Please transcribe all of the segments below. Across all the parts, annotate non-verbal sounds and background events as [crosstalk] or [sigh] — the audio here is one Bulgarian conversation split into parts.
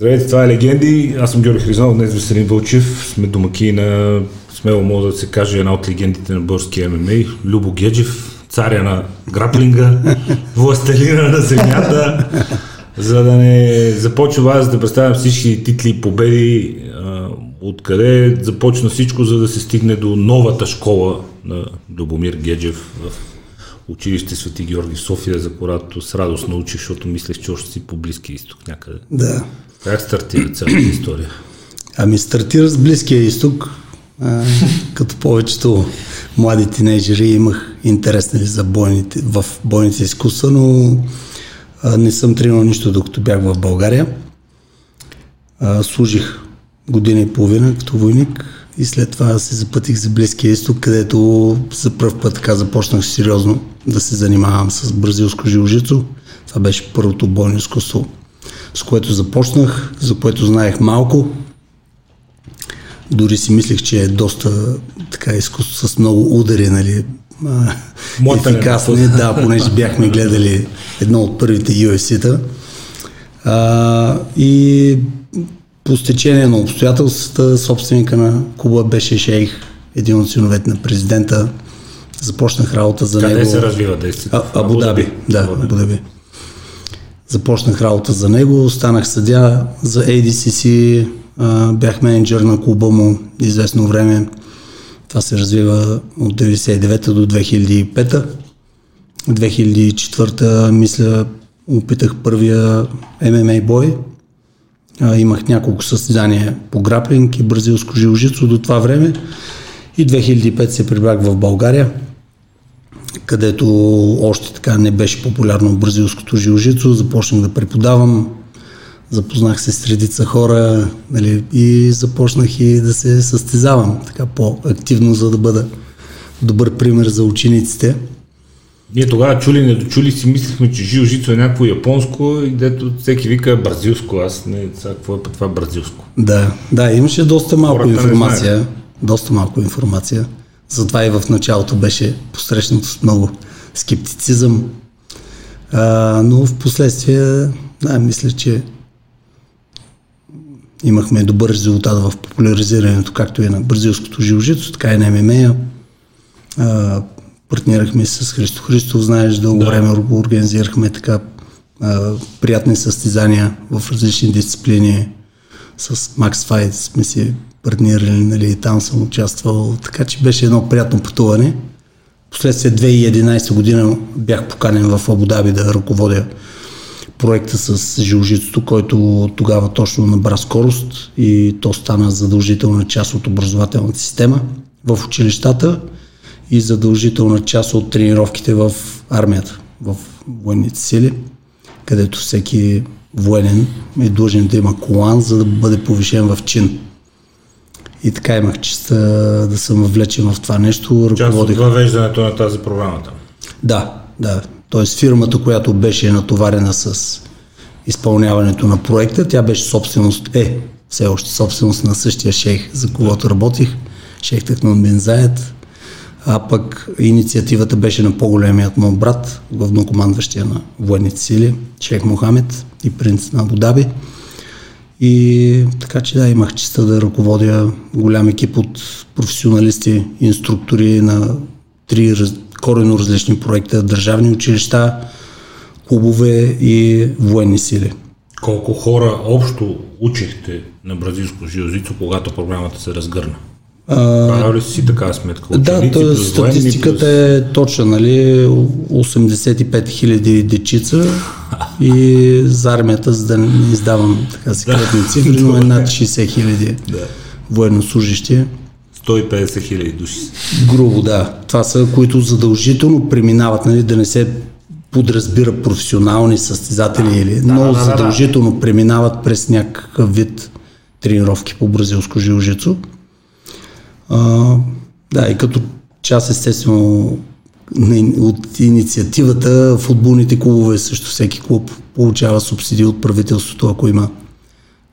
Здравейте, това е Легенди. Аз съм Георги Хризнов, днес Веселин Вълчев. Сме домаки на, смело може да се каже, една от легендите на българския ММА, Любо Геджев, царя на граплинга, [laughs] властелина на земята. За да не започва аз да представям всички титли и победи, откъде започна всичко, за да се стигне до новата школа на Любомир Геджев в училище Свети Георги в София, за която с радост научих, защото мислех, че още си по Близкия изток някъде. Да. Как стартира цялата история? Ами стартира с Близкия изток. А, [laughs] като повечето млади тинейджери имах интерес нали, за бойните, в бойните изкуства, но а, не съм тренирал нищо докато бях в България. А, служих година и половина като войник и след това се запътих за Близкия изток, където за първ път така започнах сериозно да се занимавам с бразилско жилжицо. Това беше първото бойно изкуство, с което започнах, за което знаех малко. Дори си мислех, че е доста така изкуство с много удари, нали, ефикасни, да, понеже бяхме гледали едно от първите UFC-та. А, и по стечение на обстоятелствата, собственика на клуба беше шейх, един от синовете на президента. Започнах работа за Къде него. Къде се развива действието? Абу Даби. Да, Абу Даби. Започнах работа за него, станах съдя за ADCC, бях менеджер на клуба му известно време. Това се развива от 99 до 2005. 2004 мисля, опитах първия ММА бой. Имах няколко състезания по граплинг и бразилско жилжицо до това време. И 2005 се прибрах в България, където още така не беше популярно бразилското жилжицо. Започнах да преподавам, запознах се с редица хора нали, и започнах и да се състезавам така по-активно, за да бъда добър пример за учениците. Ние тогава чули, не дочули си, мислихме, че жилжицо е някакво японско и дето всеки вика бразилско. Аз не, сега какво е това бразилско? Да, да, имаше доста малко Хората информация. Доста малко информация. Затова и в началото беше посрещнато с много скептицизъм. А, но в последствие, да, мисля, че имахме добър резултат в популяризирането, както и на бразилското жилжито, така и на ММА. Партнирахме с Христо Христов, знаеш, дълго да. време организирахме така а, приятни състезания в различни дисциплини. С Max Fight сме си партнирали, нали, и там съм участвал, така че беше едно приятно пътуване. Последствие 2011 година бях поканен в Абудаби да ръководя проекта с жилжицото, който тогава точно набра скорост и то стана задължителна част от образователната система в училищата и задължителна част от тренировките в армията, в военните сили, където всеки военен е длъжен да има колан, за да бъде повишен в чин. И така имах честа да съм влечен в това нещо. Част от въвеждането на тази програмата. Да, да. Тоест фирмата, която беше натоварена с изпълняването на проекта, тя беше собственост, е, все още собственост на същия шейх, за когото работих, шейх Технон Бен Заед, а пък инициативата беше на по-големият му брат, главнокомандващия на военните сили, шейх Мохамед и принц на Абудаби. И така че да, имах честа да ръководя голям екип от професионалисти, инструктори на три раз, корено различни проекта, държавни училища, клубове и военни сили. Колко хора общо учихте на бразилско жилзицо, когато програмата се разгърна? Правил ли си така сметка? да, то, статистиката плюс... е точна, нали? 85 хиляди дечица [laughs] и за армията, за да не издавам така секретни цифри, но е [laughs] над 60 хиляди да. военнослужащи. 150 хиляди души. Грубо, да. Това са, които задължително преминават, нали, да не се подразбира професионални състезатели, или, да, но да, задължително да. преминават през някакъв вид тренировки по бразилско жилжицо. А, да, и като част естествено от инициативата, футболните клубове също всеки клуб получава субсидии от правителството, ако има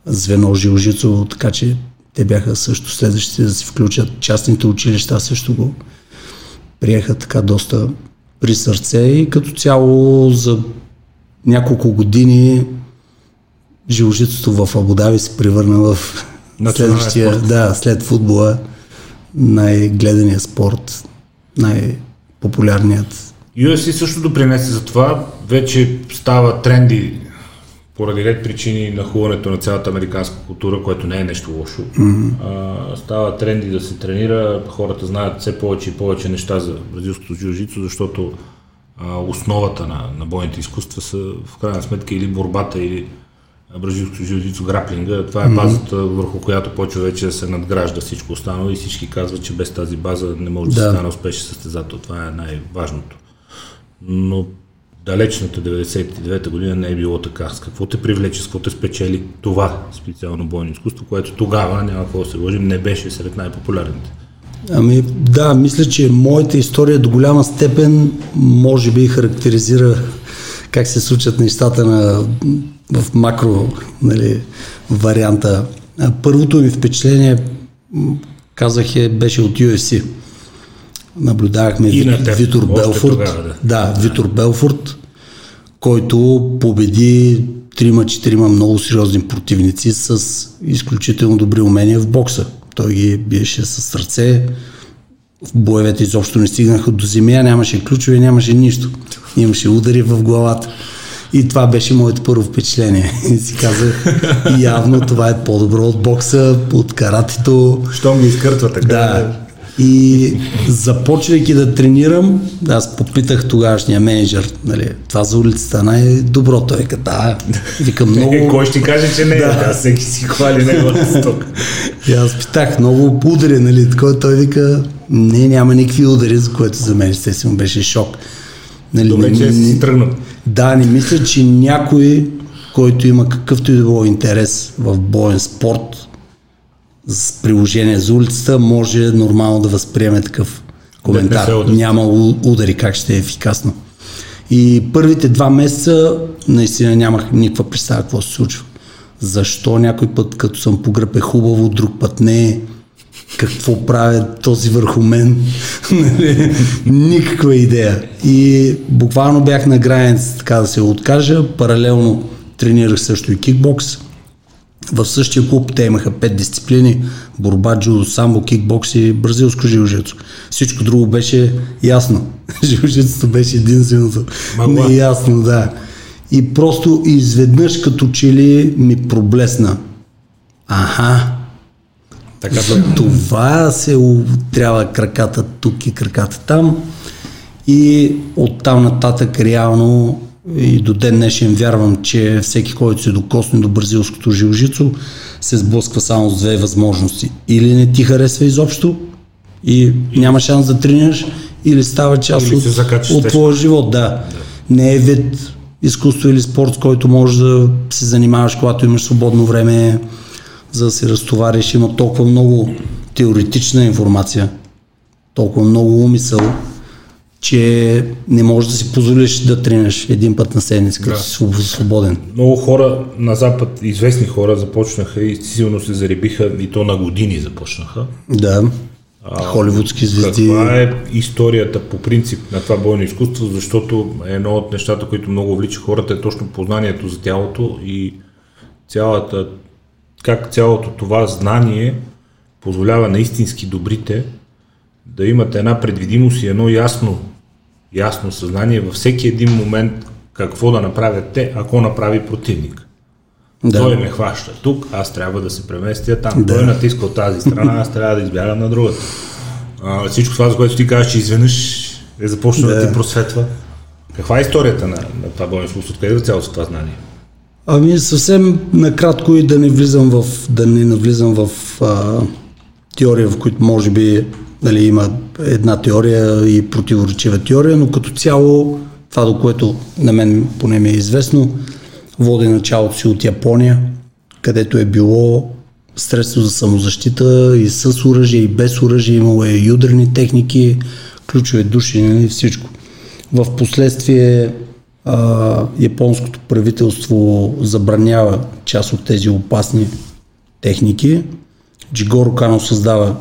звено жилжицо, така че те бяха също следващите да се включат. Частните училища също го приеха така доста при сърце и като цяло за няколко години жилжицото в Абудаби се превърна в следващия, спорт. да, след футбола най-гледания спорт, най-популярният. UFC също допринесе за това. Вече става тренди поради ред причини на хуването на цялата американска култура, което не е нещо лошо. Mm-hmm. А, става тренди да се тренира, хората знаят все повече и повече неща за бразилското жилжицо, защото а, основата на, на бойните изкуства са в крайна сметка или борбата, или бразилското жилжицо граплинга. Това е базата, mm-hmm. върху която почва вече да се надгражда всичко останало и всички казват, че без тази база не може да, да се стане успешен състезател. Това е най-важното. Но далечната 99-та година не е било така. С какво те привлече, с какво те спечели това специално бойно изкуство, което тогава, няма какво да се лъжим, не беше сред най-популярните. Ами да, мисля, че моята история до голяма степен може би характеризира как се случат нещата на, в макро нали, варианта. Първото ми впечатление, казах, е, беше от UFC наблюдавахме и Витор Белфорд. Тогава, да. да, Витор Белфорд, който победи трима-четирима много сериозни противници с изключително добри умения в бокса. Той ги биеше с сърце. В боевете изобщо не стигнаха до земя, нямаше ключове, нямаше нищо. Имаше удари в главата. И това беше моето първо впечатление. [laughs] И си казах, явно това е по-добро от бокса, от каратето. Щом ги изкъртва така. Да, и започвайки да тренирам, аз попитах тогашния менеджер, нали, това за улицата най-добро. Той вика, да, [laughs] вика много... Кой ще каже, че не е? Да, всеки си хвали неговата сток. И аз питах много удари, нали, такова той вика, не, няма никакви удари, за което за мен естествено беше шок. Нали, Добре, че си тръгнал. Да, не мисля, че някой, който има какъвто и да било интерес в боен спорт, с приложение за улицата, може нормално да възприеме такъв коментар. Да, Няма удари, как ще е ефикасно. И първите два месеца наистина нямах никаква представа какво се случва. Защо някой път, като съм по гръб е хубаво, друг път не е. Какво прави този върху мен? [laughs] Нали? Никаква идея. И буквално бях на граница, така да се откажа. Паралелно тренирах също и кикбокс в същия клуб те имаха пет дисциплини борба, джудо, самбо, кикбокс и бразилско жилжицо. Всичко друго беше ясно. [laughs] Жилжицото беше единственото неясно, да. И просто изведнъж като че ли ми проблесна. Аха, така, за това се трябва краката тук и краката там. И оттам нататък реално и до ден днешен вярвам, че всеки, който се докосне до бразилското жилжицо, се сблъсква само с две възможности. Или не ти харесва изобщо и няма шанс да тренираш, или става част или от, от твоя живот. Да. да. Не е вид изкуство или спорт, с който можеш да се занимаваш, когато имаш свободно време, за да се разтовариш. Има толкова много теоретична информация, толкова много умисъл, че не можеш да си позволиш да тренираш един път на седмица, като да. си свободен. Много хора на Запад, известни хора, започнаха и силно се заребиха, и то на години започнаха. Да. А, Холивудски звезди. Каква е историята по принцип на това бойно изкуство, защото едно от нещата, които много влича хората е точно познанието за тялото и цялата, как цялото това знание позволява на истински добрите да имате една предвидимост и едно ясно, ясно съзнание във всеки един момент какво да направят те, ако направи противник. Да. Той ме хваща тук, аз трябва да се преместя там. Да. Той натиска от тази страна, аз трябва да избягам на другата. А, всичко това, за което ти кажеш, че изведнъж е започнал да. да ти просветва. Каква е историята на, на това бойно изкуство? Откъде е цялото това знание? Ами съвсем накратко и да не влизам в, да не навлизам в а, теория, в които може би Нали, има една теория и противоречива теория, но като цяло това, до което на мен поне ми е известно, води началото си от Япония, където е било средство за самозащита и с оръжие и без оръжие, имало е юдрени техники, ключове души, нали, всичко. В последствие а, японското правителство забранява част от тези опасни техники. Джигоро Кано създава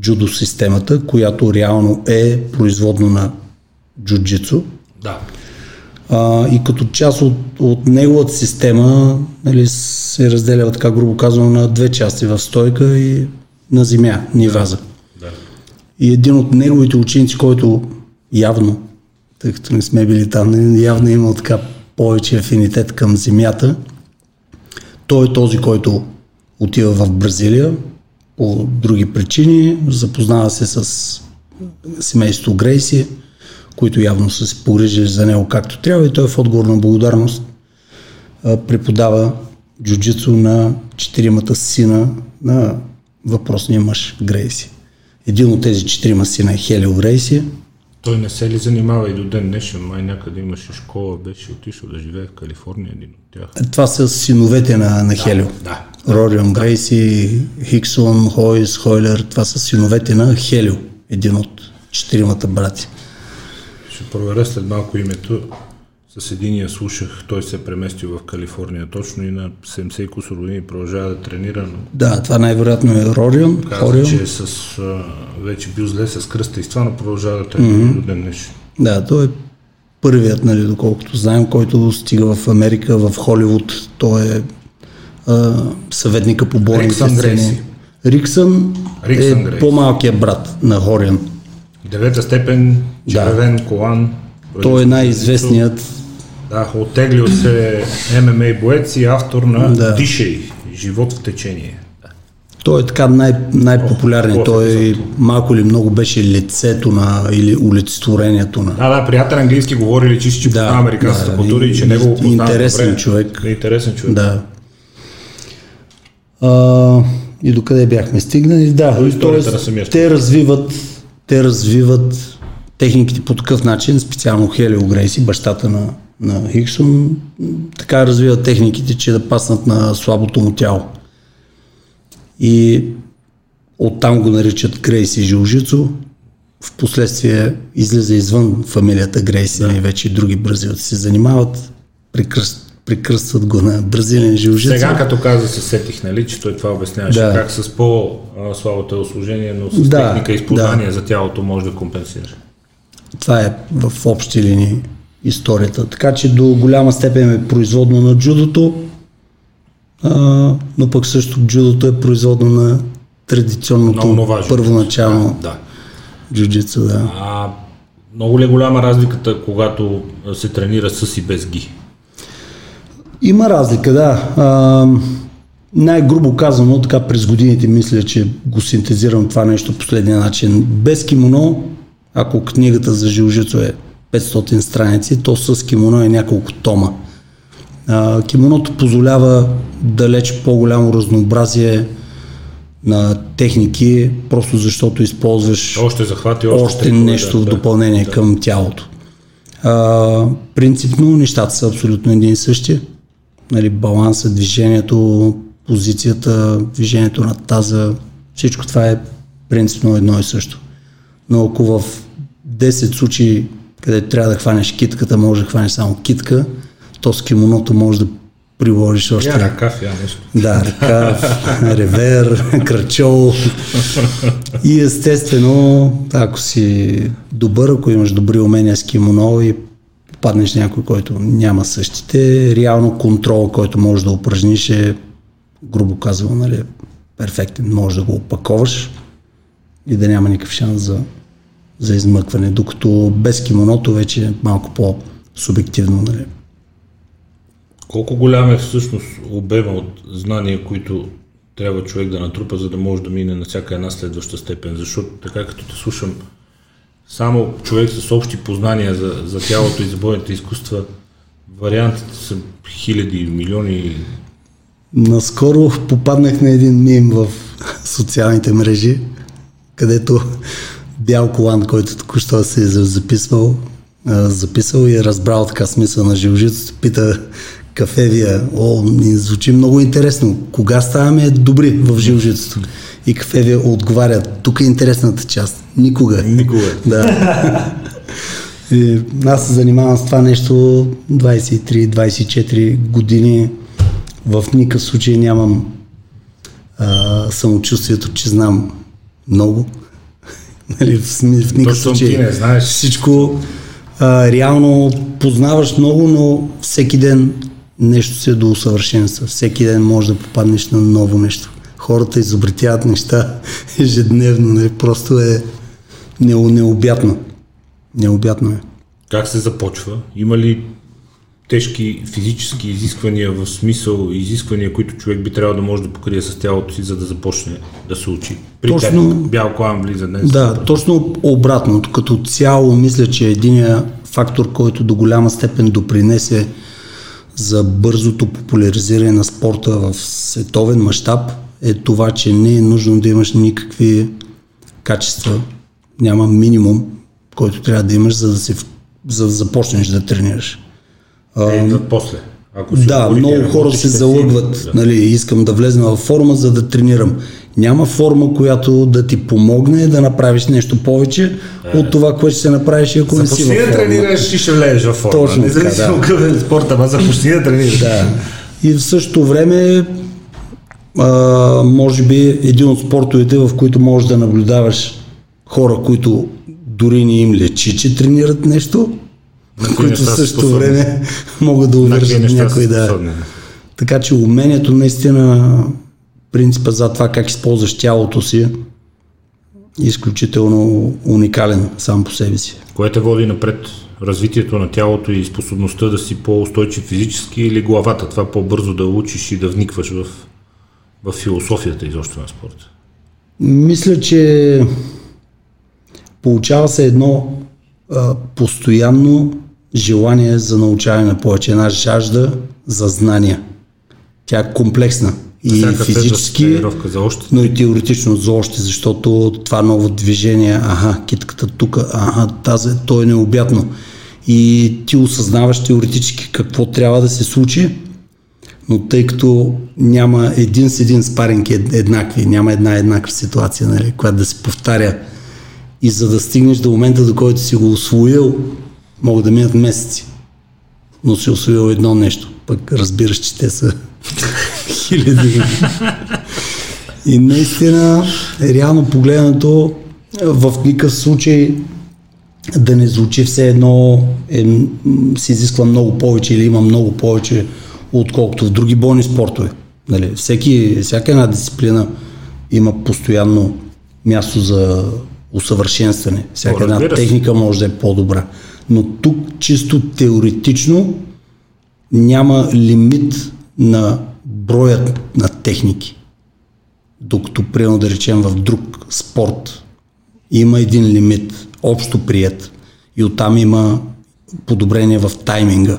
джудо системата, която реално е производно на джуджицу. Да. А, и като част от, от неговата система нали, се разделя, така грубо казано, на две части в стойка и на земя, ниваза. Да. И един от неговите ученици, който явно, тъй като не сме били там, явно е имал така повече афинитет към земята, той е този, който отива в Бразилия по други причини, запознава се с семейството Грейси, които явно са се погрижили за него както трябва и той в отговор на благодарност преподава джуджицу на четиримата сина на въпросния мъж Грейси. Един от тези четирима сина е Хелио Грейси. Той не се ли занимава и до ден днешен? Май някъде имаше школа, беше отишъл да живее в Калифорния един от тях. Това са синовете на, на Хелио. Да. Рорион да. Грейси, Хиксон, Хойс, Хойлер. Това са синовете на Хелио, един от четиримата брати. Ще проверя след малко името. С единия слушах, той се е преместил в Калифорния точно и на 70 и кусор години продължава да тренира. Но... Да, това най-вероятно е Рорион. Каза, Хорион. че е с, вече бил зле с кръста и с това, но продължава да тренира mm-hmm. до ден днешен. Да, той е първият, нали, доколкото знаем, който стига в Америка, в Холивуд. Той е а, съветника по бойните сцени. Риксън, Риксън е по-малкият брат на Хорион. Девета степен, червен да. колан. Той е най-известният. Да, оттеглил се ММА боец и автор на да. Дишей, живот в течение. Той е така най- най-популярният. Той е, малко ли много беше лицето на или олицетворението на. Да, да, приятел английски говори ли, че си да, американската да, култура и че него го Интересен добре. човек. Интересен човек. Да. А, и докъде бяхме стигнали? Да, тоест, те развиват те развиват техниките по такъв начин, специално Хелио Грейси, бащата на, на Хиксон, така развиват техниките, че да паснат на слабото му тяло. И оттам го наричат Грейси Жилжицо. В последствие излиза извън фамилията Грейси да. и вече други бразилци се занимават. Прекръст, прекръстват го на бразилен жилжиц. Сега като каза се сетих, нали, че той това обясняваше да. как с по-слабото осложнение, но с да, техника и познание да. за тялото може да компенсира. Това е в общи линии историята. Така че до голяма степен е производно на джудото, а, но пък също джудото е производно на традиционното първоначално да, да. джуджицу. Да. А, много ли е голяма разликата, когато се тренира с и без ги? Има разлика, да. А, най-грубо казано, така през годините мисля, че го синтезирам това нещо последния начин. Без кимоно, ако книгата за жилжицо е 500 страници, то с кимоно е няколко тома. А, кимоното позволява далеч по-голямо разнообразие на техники, просто защото използваш още, захвати, още, още нещо да, в допълнение да, към тялото. А, принципно нещата са абсолютно един и същи нали, баланса, движението, позицията, движението на таза, всичко това е принципно едно и също. Но ако в 10 случаи, където трябва да хванеш китката, може да хванеш само китка, то с кимоното може да приложиш още. Я ръкав, я нещо. Да, ръкав, [laughs] ревер, кръчол. И естествено, ако си добър, ако имаш добри умения с кимоно и паднеш някой, който няма същите, реално контрол, който можеш да упражниш е, грубо казано, нали, перфектен. Може да го опаковаш и да няма никакъв шанс за, за измъкване, докато без кимоното вече е малко по-субективно. Нали. Колко голям е всъщност обема от знания, които трябва човек да натрупа, за да може да мине на всяка една следваща степен? Защото така като те слушам, само човек с общи познания за, за тялото и за бойните изкуства, вариантите са хиляди, милиони. Наскоро попаднах на един мим в социалните мрежи, където бял колан, който току-що се е записвал, записал и е разбрал така смисъл на жилжицата, пита кафевия, о, ми звучи много интересно, кога ставаме добри в жилжицата? И кафевия отговаря, тук е интересната част, Никога. Никога. [laughs] Да. И аз се занимавам с това нещо 23-24 години. В никакъв случай нямам а, самочувствието, че знам много. [laughs] нали, в, в никакъв случай. Ти не знаеш. Всичко. А, реално познаваш много, но всеки ден нещо се до усъвършенства. Всеки ден може да попаднеш на ново нещо. Хората изобретяват неща [laughs] ежедневно, не? просто е не, необятно. Необятно е. Как се започва? Има ли тежки физически изисквания в смисъл изисквания, които човек би трябвало да може да покрие с тялото си, за да започне да се учи. При точно, теб, бял колан влиза днес. Да, точно обратното. Като цяло мисля, че единия фактор, който до голяма степен допринесе за бързото популяризиране на спорта в световен мащаб е това, че не е нужно да имаш никакви качества. Няма минимум, който трябва да имаш, за да, се, за да започнеш да тренираш. Те идват после. Ако да, много хора се залъгват. Си, да. Нали, искам да влезна в форма, за да тренирам. Няма форма, която да ти помогне да направиш нещо повече е. от това, което ще направиш, ако не си в форма. да тренираш и ще влезеш в форма. Точно Независимо да. какъв е спорта, ама започни да тренираш. Да. И в същото време, а, може би, един от спортовете, в които можеш да наблюдаваш хора, които дори не им лечи, че тренират нещо, на които в същото време [laughs] могат да удържат някой да... Така че умението наистина, принципа за това как използваш тялото си, е изключително уникален сам по себе си. Кое те води напред? Развитието на тялото и способността да си по-устойчив физически или главата, това по-бързо да учиш и да вникваш в, в философията изобщо на спорта? Мисля, че получава се едно а, постоянно желание за научаване на повече, една жажда за знания. Тя е комплексна и Всяка физически, за още. но и теоретично за още, защото това ново движение, аха, китката тук, аха, тази, то е необятно. И ти осъзнаваш теоретически какво трябва да се случи, но тъй като няма един с един спаринг еднакви, няма една еднаква ситуация, нали, която да се повтаря и за да стигнеш до момента, до който си го освоил, могат да минат месеци. Но си освоил едно нещо. Пък разбираш, че те са [laughs] хиляди. И наистина, реално погледнато, в никакъв случай да не звучи все едно, е, се изисква много повече или има много повече, отколкото в други бойни спортове. Нали, всеки, всяка една дисциплина има постоянно място за усъвършенстване. Всяка една техника може да е по-добра. Но тук чисто теоретично няма лимит на броят на техники. Докато, приема да речем, в друг спорт има един лимит, общо прият. И оттам има подобрение в тайминга,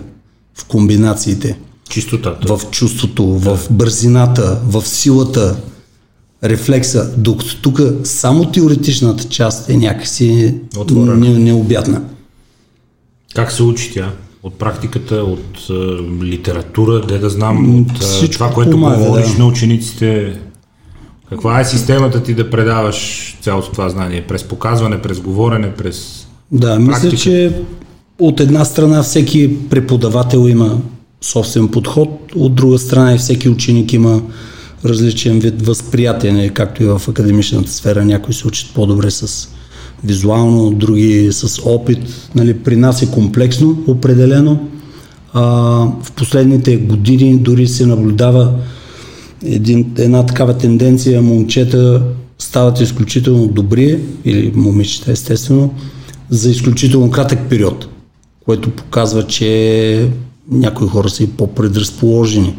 в комбинациите. Чистотата. В чувството, да. в бързината, в силата, рефлекса. Докато тук само теоретичната част е някакси необятна. Как се учи тя? От практиката, от а, литература, де да знам, от а, това, което помага, говориш да. на учениците. Каква е системата ти да предаваш цялото това знание? През показване, през говорене, през Да, практика? мисля, че от една страна всеки преподавател има собствен подход, от друга страна и всеки ученик има различен вид възприятие, както и в академичната сфера. Някои се учат по-добре с визуално, други с опит. Нали, при нас е комплексно, определено. А, в последните години дори се наблюдава един, една такава тенденция, момчета стават изключително добри, или момичета естествено, за изключително кратък период, което показва, че някои хора са и по-предразположени.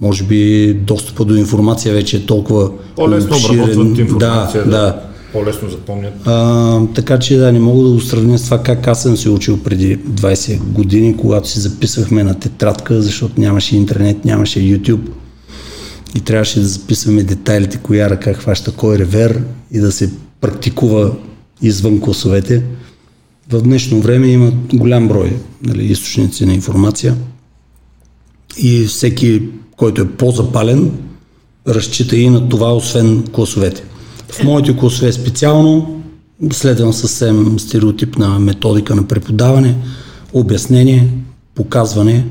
Може би достъпа до информация вече е толкова По-лесно обработват информация. Да, да. да по-лесно запомнят. А, така че да, не мога да го сравня с това как аз съм се учил преди 20 години, когато си записвахме на тетрадка, защото нямаше интернет, нямаше YouTube и трябваше да записваме детайлите, коя ръка хваща кой ревер и да се практикува извън класовете. В днешно време има голям брой нали, източници на информация и всеки, който е по-запален, разчита и на това, освен класовете. В моите класове специално следвам съвсем стереотипна методика на преподаване, обяснение, показване,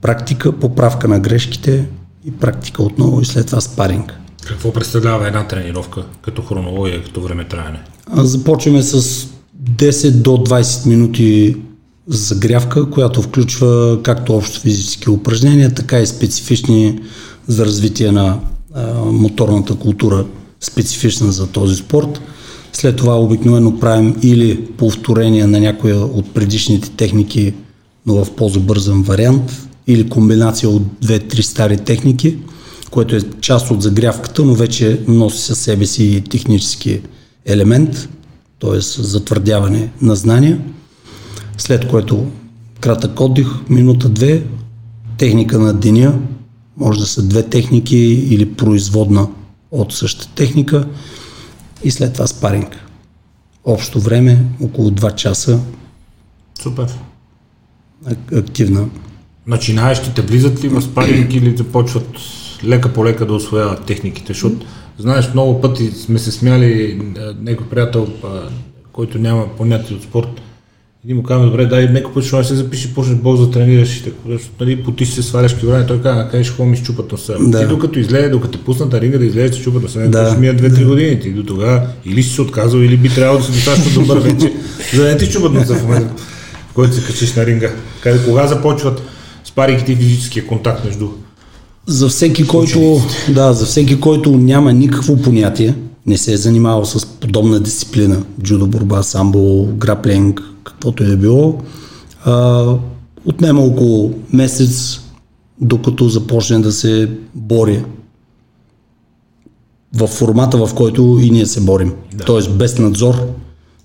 практика, поправка на грешките и практика отново и след това спаринг. Какво представлява една тренировка като хронология, като време траене? Започваме с 10 до 20 минути загрявка, която включва както общо физически упражнения, така и специфични за развитие на моторната култура, специфична за този спорт. След това обикновено правим или повторение на някоя от предишните техники, но в по-забързан вариант, или комбинация от две-три стари техники, което е част от загрявката, но вече носи със себе си технически елемент, т.е. затвърдяване на знания, след което кратък отдих, минута-две, техника на деня, може да са две техники или производна от същата техника и след това спаринг. Общо време около 2 часа. Супер. Активна. Начинаещите влизат ли в спаринг или започват лека по лека да освояват техниките, защото знаеш, много пъти сме се смяли някой приятел, който няма понятие от спорт, и му казваме, добре, дай неко път ще се запиши, почнеш бокс да тренираш и така, нали, потиш се сваляш килограми, той казва, къде ще ходим изчупат носа. Да. Ти докато излезе, докато те пуснат на ринга да излезеш да чупат носа, да. ще мият 2-3 години. Ти до тогава или си се отказал, или би трябвало да си достатъчно добър вече, за да не ти чупат носа в момента, в който се качиш на ринга. Къде, кога започват спариките и физическия контакт между за всеки, който, да, за всеки, който няма никакво понятие, не се е занимавал с подобна дисциплина, джудо, борба, самбо, граплинг, каквото и да било, а, отнема около месец, докато започне да се бори в формата, в който и ние се борим. Да. Тоест без надзор,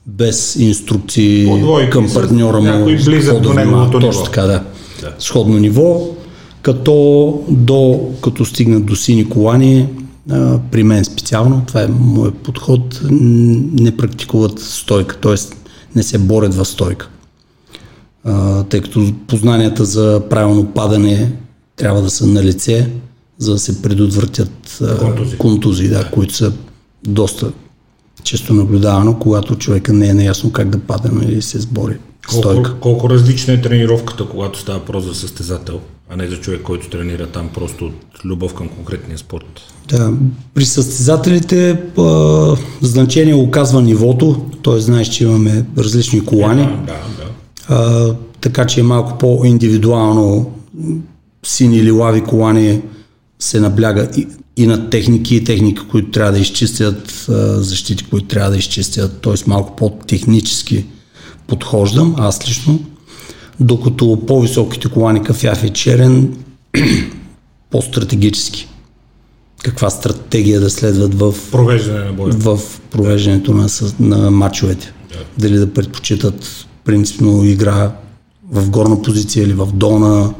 без инструкции Подвойки към партньора му. Близък до неговото Точно така, да. да. Сходно ниво, като, до, като стигнат до сини колани, а, при мен специално, това е моят подход, не практикуват стойка, т.е. не се борят в стойка. А, тъй като познанията за правилно падане трябва да са на лице, за да се предотвратят контузии, контузии да, които са доста често наблюдавано, когато човека не е наясно как да падне или се сбори. Колко, колко различна е тренировката, когато става просто за състезател, а не за човек, който тренира там просто от любов към конкретния спорт? Да, при състезателите а, значение оказва нивото, т.е. знаеш, че имаме различни колани, е, да, да. А, така че е малко по-индивидуално сини или лави колани се набляга и, и на техники, техники, които трябва да изчистят, а, защити, които трябва да изчистят, т.е. малко по-технически подхождам, аз лично, докато по-високите колани кафяв и черен, [clears throat] по-стратегически. Каква стратегия да следват в провеждане на боя. В провеждането на, на матчовете. Да. Дали да предпочитат принципно игра в горна позиция или в долна,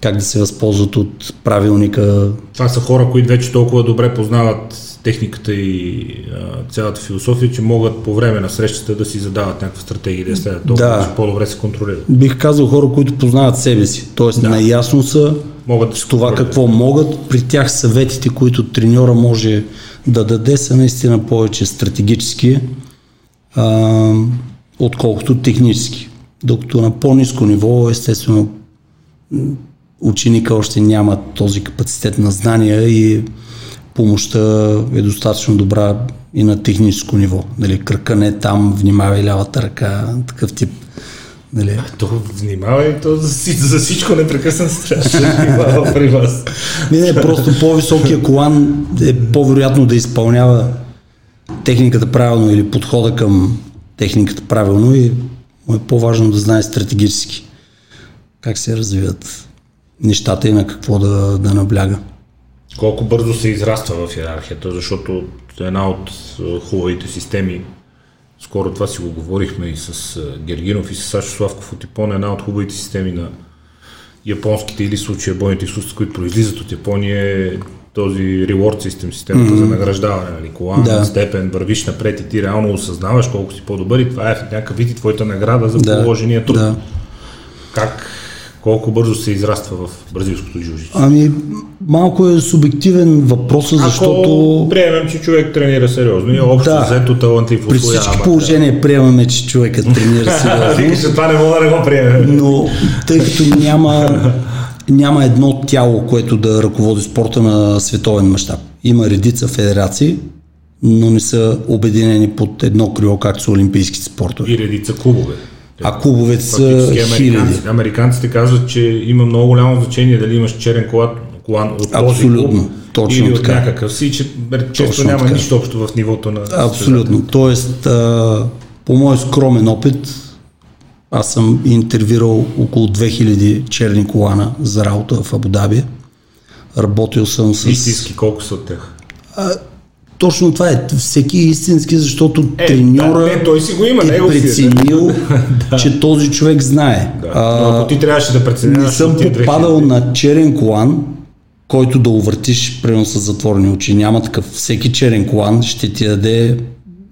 как да се възползват от правилника. Това са хора, които вече толкова добре познават техниката и а, цялата философия, че могат по време на срещата да си задават някаква стратегия да следят толкова, да. че по-добре се контролират. Бих казал хора, които познават себе си, т.е. Да. наясно са могат да с това какво могат. При тях съветите, които треньора може да даде, са наистина повече стратегически, а, отколкото технически. Докато на по-низко ниво, естествено, ученика още няма този капацитет на знания и помощта е достатъчно добра и на техническо ниво. Нали, кръка не е там, внимавай лявата ръка, такъв тип. Нали. А, то внимавай, то за, за всичко непрекъснато трябва да внимава при вас. Не, не, просто по-високия колан е по-вероятно да изпълнява техниката правилно или подхода към техниката правилно и му е по-важно да знае стратегически как се развиват нещата и на какво да, да набляга колко бързо се израства в иерархията, защото една от хубавите системи, скоро това си го говорихме и с Гергинов и с Сашо Славков от Япония, една от хубавите системи на японските или случая бойните изкуства, които произлизат от Япония е този reward систем, системата mm-hmm. за награждаване, нали, колан, да. степен, вървиш напред и ти реално осъзнаваш колко си по-добър и това е някакъв вид и твоята награда за да. положения труд. Да. Как колко бързо се израства в бразилското джуджицу? Ами, малко е субективен въпрос, защото... Ако приемем, че човек тренира сериозно и общо да. взето талантлив При всички положения да. приемаме, че човекът тренира [laughs] сериозно. че това не мога да не го приемем. Но тъй като няма, няма едно тяло, което да ръководи спорта на световен мащаб. Има редица федерации, но не са обединени под едно крило, както са олимпийските спортове. И редица клубове. А клубовете са хиляди. американците, казват, че има много голямо значение дали имаш черен колан, колан от този Абсолютно. клуб Точно или от така. някакъв си, че често няма така. нищо общо в нивото на Абсолютно. Тоест, а, по мой скромен опит, аз съм интервюрал около 2000 черни колана за работа в Абу-Даби. Работил съм с... Истински колко са от тях. Точно това е. Всеки е истински, защото Е, треньора да, не, той си го има, е е, [laughs] да. преценил, че този човек знае. Да. А, Но ако ти трябваше да преценяваш... не съм попадал 2000, на черен колан, който да увъртиш примерно с затворени очи. Няма такъв. Всеки черен колан ще ти даде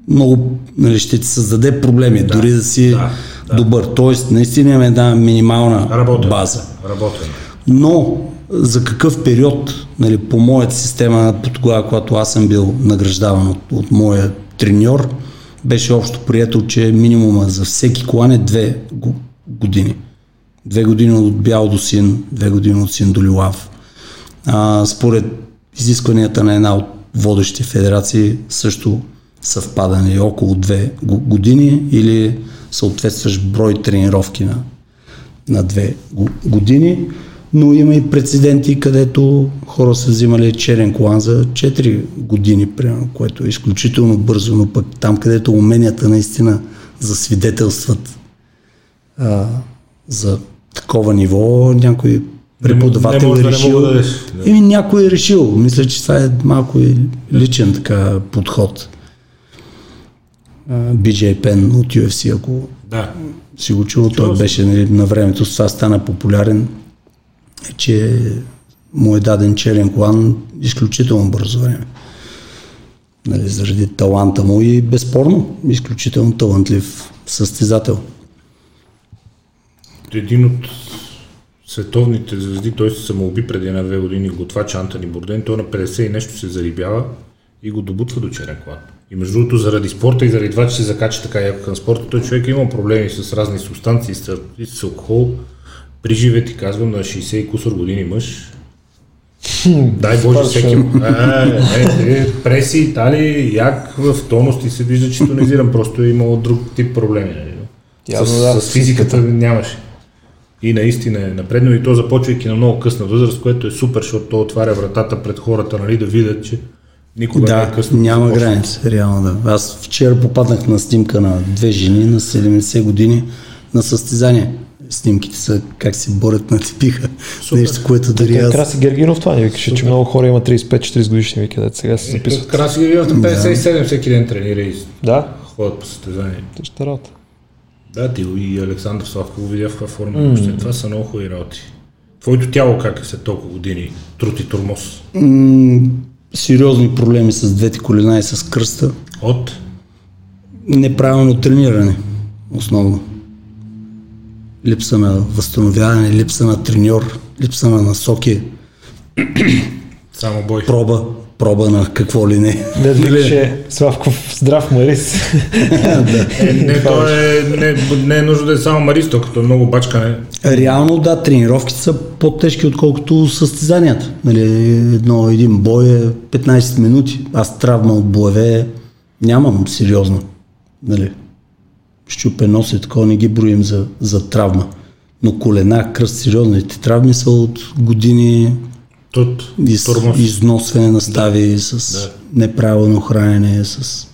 много, нали, ще ти създаде проблеми, да, дори да си да, да. добър. Тоест, наистина имаме една минимална Работен. база. Работен. Но за какъв период, нали, по моята система, по тогава, когато аз съм бил награждаван от, от моя треньор, беше общо прието, че минимума за всеки колан е две го- години. Две години от бял до син, две години от син до лилав. А, според изискванията на една от водещите федерации също съвпадане около две го- години или съответстващ брой тренировки на, на две го- години, но има и прецеденти, където хора са взимали черен колан за 4 години, примерно, което е изключително бързо, но пък там, където уменията наистина засвидетелстват а, за такова ниво, някой преподавател не е да решил. да. Еми, някой е решил. Мисля, че това е малко и личен така подход. BJ Penn от UFC, ако Да. си го чул, той беше нали, на времето, с това стана популярен, че му е даден черен колан изключително бързо време. Нали, заради таланта му и безспорно, изключително талантлив състезател. Един от световните звезди, той се самоуби преди една-две години, готвач Антони Борден, той на 50 и нещо се зарибява и го добутва до черен клан. И между другото, заради спорта и заради това, че се закача така яко към спорта, той човек има проблеми с разни субстанции, с алкохол. При живе ти казвам на 60 и кусор години мъж. Дай Боже всеки. Е, е, е, преси, тали, як в тонус и се вижда, че тонизирам. Просто е имало друг тип проблеми. нали? Явно с, да, с физиката нямаше. И наистина е напреднал и то започвайки на много късна възраст, което е супер, защото то отваря вратата пред хората, нали, да видят, че никога не е Да, късно. няма граница, реално да. Аз вчера попаднах на снимка на две жени на 70 години на състезание. Снимките са как се борят на типиха. Нещо, което дори Така, аз... Краси Гергинов това ни викаше, че много хора има 35-40 годишни дето сега се записват. Краси ги на 57 всеки ден тренира и Да, ходят по състезание. тъща работа. Да, ти и Александър Славко го видя в каква форма. Mm. Това са много хубави работи. Твоето тяло как е след толкова години? Труд и турмоз. М- сериозни проблеми с двете колена и с кръста. От? Неправилно трениране, основно. Липса на възстановяване, липса на треньор, липса на насоки, Само бой. проба, проба на какво ли не. Не викаше Славков здрав Марис. Е, не, то е, не, не е нужно да е само маристо, като е много бачкане. Реално да, тренировките са по-тежки, отколкото състезанията. Нали, едно, един бой е 15 минути. Аз травма от боеве нямам сериозно. Нали. Щупен нос и такова не ги броим за, за травма. Но колена, кръст, сериозните травми са от години Тут, из, турмоз. износване на стави, с Да. неправилно хранене, с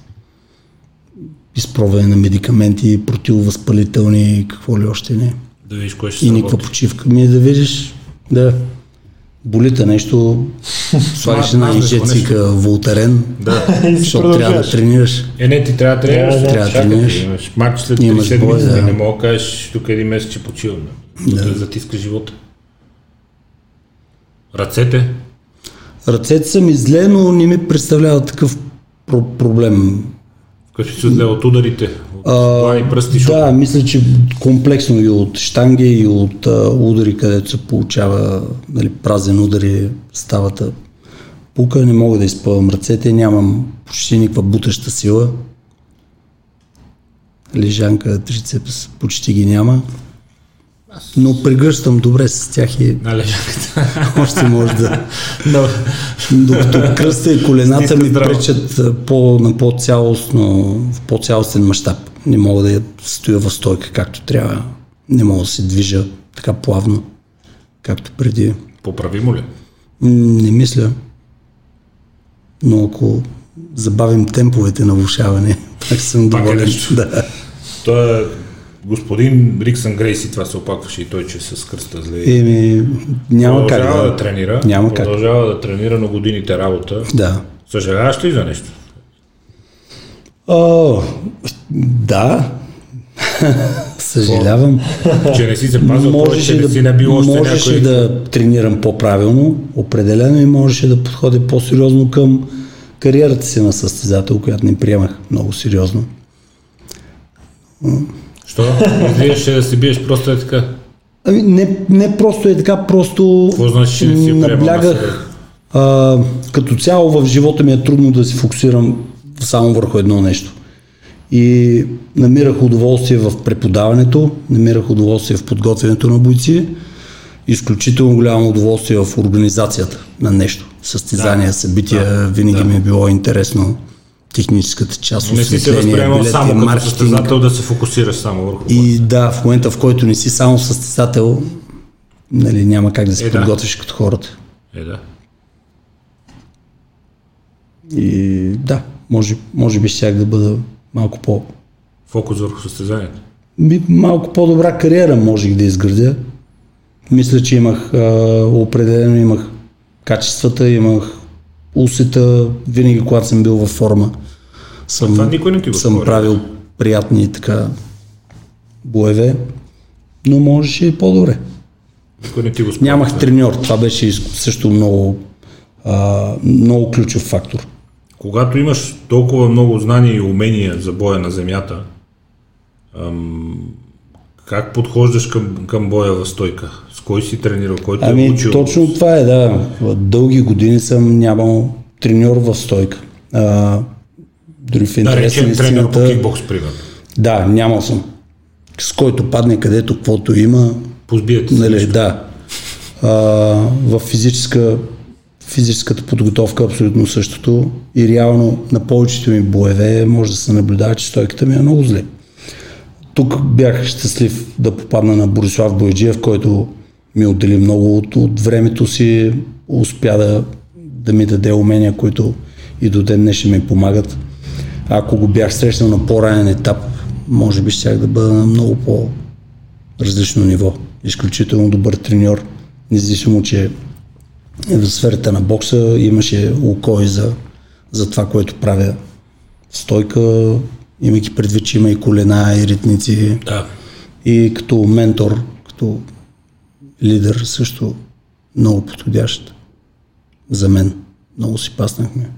изпробване на медикаменти, противовъзпалителни и какво ли още не. Да видиш кое ще И никаква работи. почивка. Ми да видиш, да, болите нещо, [laughs] слагаш една инжекция волтарен, Да. Защото трябва да тренираш. Е, не, ти трябва да тренираш. Да. Трябва да тренираш. Матч след 3 Имаш седмици, бой, да. не мога да кажеш тук един месец, че почивам. Да. да затиска живота. Ръцете? Ръцете са ми зле, но не ми представлява такъв про- проблем. Какви се зле от ударите? А, длани, пръсти, да, защото мисля, че комплексно и от штанги, и от а, удари, където се получава нали, празен удар и ставата пука. Не мога да изпълвам ръцете, нямам почти никаква бутаща сила. Лежанка, трицепс почти ги няма. Но прегръщам добре с тях и на лежанката. [laughs] още може да... Докато кръста и колената ми пречат по, на по-цялостно, в по-цялостен мащаб. Не мога да стоя в стойка както трябва. Не мога да се движа така плавно, както преди. Поправимо ли? Не мисля. Но ако забавим темповете на влушаване, [laughs] пак съм Пак е доволен. Да. Той е господин Риксън Грейси, това се опакваше и той, че е с кръста зле. Еми, няма как продължава да. да тренира. Няма как. Продължава да тренира на годините работа. Да. Съжаляваш ли за нещо? О, да. [laughs] Съжалявам. Че не си се пазил можеше не да, си набил още можеше някой... да тренирам по-правилно, определено и можеше да подходя по-сериозно към кариерата си на състезател, която не приемах много сериозно. Що? Излизаше да се биеш просто е така. Ами, не, не просто е така, просто Какво значи, че не си приемал на наблягах. А, като цяло в живота ми е трудно да се фокусирам само върху едно нещо. И намирах удоволствие в преподаването, намирах удоволствие в подготвянето на бойци, изключително голямо удоволствие в организацията на нещо. Състезания, Да, събития, да, винаги да. ми е било интересно. Техническата част, Не си се възприемал билети, само като маркетинг. състезател да се фокусираш само върху И да, в момента в който не си само състезател, нали, няма как да се Е, да. подготвиш като хората. Е, да. И да, може, може би щях да бъда малко по Фокус върху състезанието. малко по-добра кариера можех да изградя. Мисля, че имах а, определено имах качествата, имах усета, винаги когато съм бил във форма. Съм, това никой не ти го съм правил приятни така боеве, но можеше и по-добре. Никой не ти го спори. Нямах треньор, това беше също много, а, много ключов фактор. Когато имаш толкова много знания и умения за боя на земята, как подхождаш към, към боя в стойка? С кой си тренирал? Кой те е Ами учил? точно това е, да. Дълги години съм нямал треньор в стойка. А, дори в да интерес на речем тренер по кикбокс, примерно. да, нямал съм. С който падне където каквото има, Позбиете се. нали, да. А, в физическа, физическата подготовка абсолютно същото и реално на повечето ми боеве може да се наблюдава, че стойката ми е много зле. Тук бях щастлив да попадна на Борислав Бойджиев, който ми отдели много от, от времето си, успя да, да ми даде умения, които и до ден днешен ми помагат. Ако го бях срещнал на по-ранен етап, може би щях да бъда на много по-различно ниво. Изключително добър треньор, независимо, че в сферата на бокса имаше око и за, за това, което правя стойка, имайки предвид, че има и колена, и ритници, Да. и като ментор, като лидер също много подходящ за мен. Много си паснахме.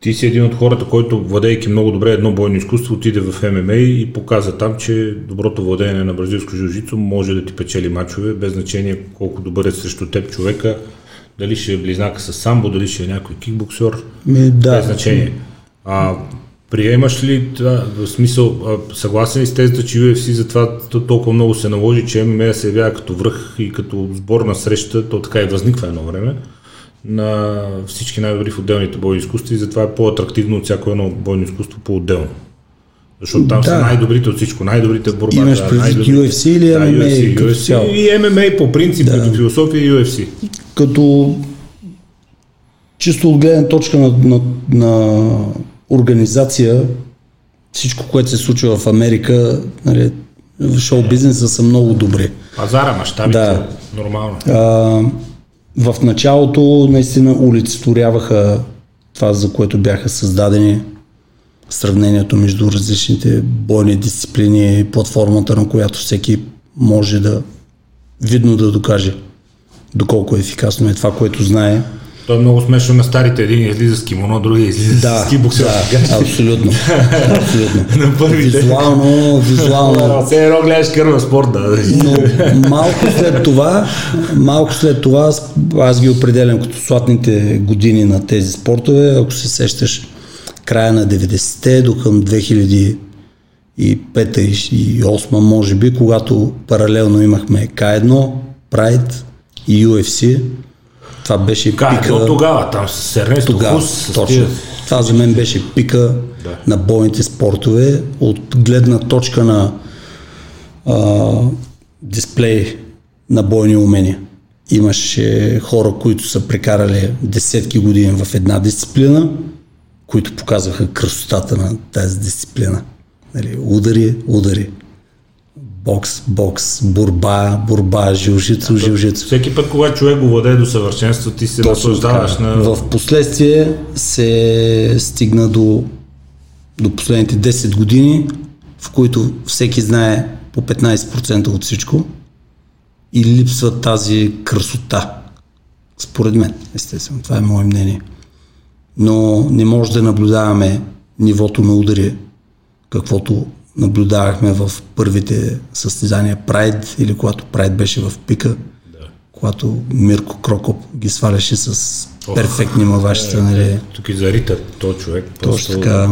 Ти си един от хората, който, владейки много добре едно бойно изкуство, отиде в ММА и показа там, че доброто владеене на бразилско жужицу може да ти печели мачове, без значение колко добър е срещу теб човека, дали ще е близнака с самбо, дали ще е някой кикбоксер, Ми, да, без значение. А, приемаш ли това, в смисъл, а, съгласен ли с тезата, че UFC затова то- толкова много се наложи, че ММА се явява като връх и като сборна среща, то така и възниква едно време, на всички най-добри в отделните бойни изкуства и затова е по-атрактивно от всяко едно бойно изкуство по-отделно. Защото там са Да. най-добрите от всичко, най-добрите в борбата. Имаш предвид UFC или MMA UFC, UFC и MMA по принцип, Да. като философия и UFC. Като чисто от гледна точка на, на, на организация, всичко, което се случва в Америка, нали, в шоу бизнеса са много добри. Пазара, мащабите, Да. нормално. А, в началото наистина олицетворяваха това, за което бяха създадени сравнението между различните бойни дисциплини и платформата, на която всеки може да видно да докаже доколко ефикасно е това, което знае. То е много смешно на старите. Един излиза с кимоно, другия излиза Да, с кибоксер. да, абсолютно. абсолютно. [laughs] на първите. Визуално, визуално. Все едно гледаш кърва спорт, да. Но малко след това, малко след това, аз, ги определям като златните години на тези спортове. Ако се сещаш края на 90-те до към 2005 и 2008 може би, когато паралелно имахме K1, Pride и UFC. Това беше Как, пика. но тогава, там с Ернесто Тогава, Хус, точно. Това за мен беше пика Да. на бойните спортове от гледна точка на а, дисплей на бойни умения. Имаше хора, които са прекарали десетки години в една дисциплина, които показваха красотата на тази дисциплина. Нали, удари, удари. Бокс, бокс, борба, борба, жилжицо, жилжицо. Всеки път, когато човек го владее до съвършенство, ти се наслаждаваш на... В последствие се стигна до, до последните 10 години, в които всеки знае по 15% от всичко и липсва тази красота. Според мен, естествено. Това е мое мнение. Но не може да наблюдаваме нивото на удари, каквото наблюдавахме в първите състезания Прайд или когато Прайд беше в пика, когато Мирко Крокоп ги сваляше с перфектни мавашите. Нали? Тук и зарита този човек. Точно така.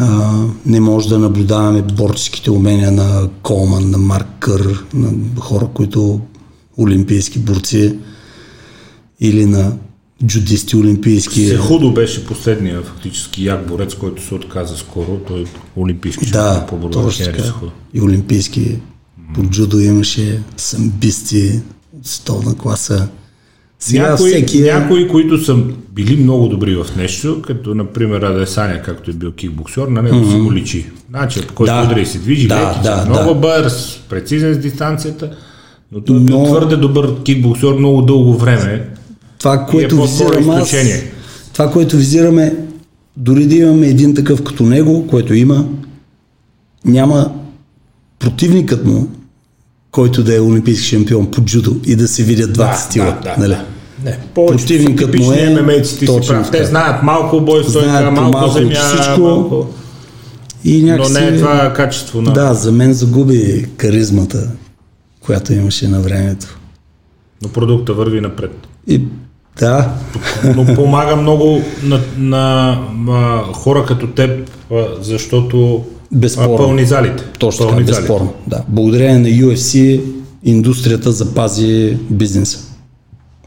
А, не може да наблюдаваме борческите умения на Колман, на Марк Кър, на хора, които олимпийски борци или на джудисти олимпийски. Се худо беше последния фактически як борец, който се отказа скоро. Той е олимпийски Да, по точно така. Сехудо. И олимпийски. По джудо имаше самбисти от столна класа. Сега Някои, всеки е... някои, които са били много добри в нещо, като например Адесаня, както е бил кикбоксер, на него си го личи. Значи, по който Да. удари и се движи, Да, леки, да, много да. бърз, прецизен с дистанцията, но той е бил Но- твърде добър кикбоксер много дълго време. Това, което по-скоро визирам аз, това, което визираме, дори да имаме един такъв като него, който има, няма противникът му, който да е олимпийски шампион по джудо и да се видят двата стила. да, нали? да. Не, повечето Противникът му е си прав. Те знаят малко бой, стойка, Знаят по малко, малко земя, всичко. малко... И Но не е това качество на... Да, за мен загуби харизмата, която имаше на времето. Но продукта върви напред. И да, Но помага много на, на, на хора като теб, защото Безспорно. пълни залите. Точно така, пълни залите. безспорно. Да. Благодарение на UFC индустрията запази бизнеса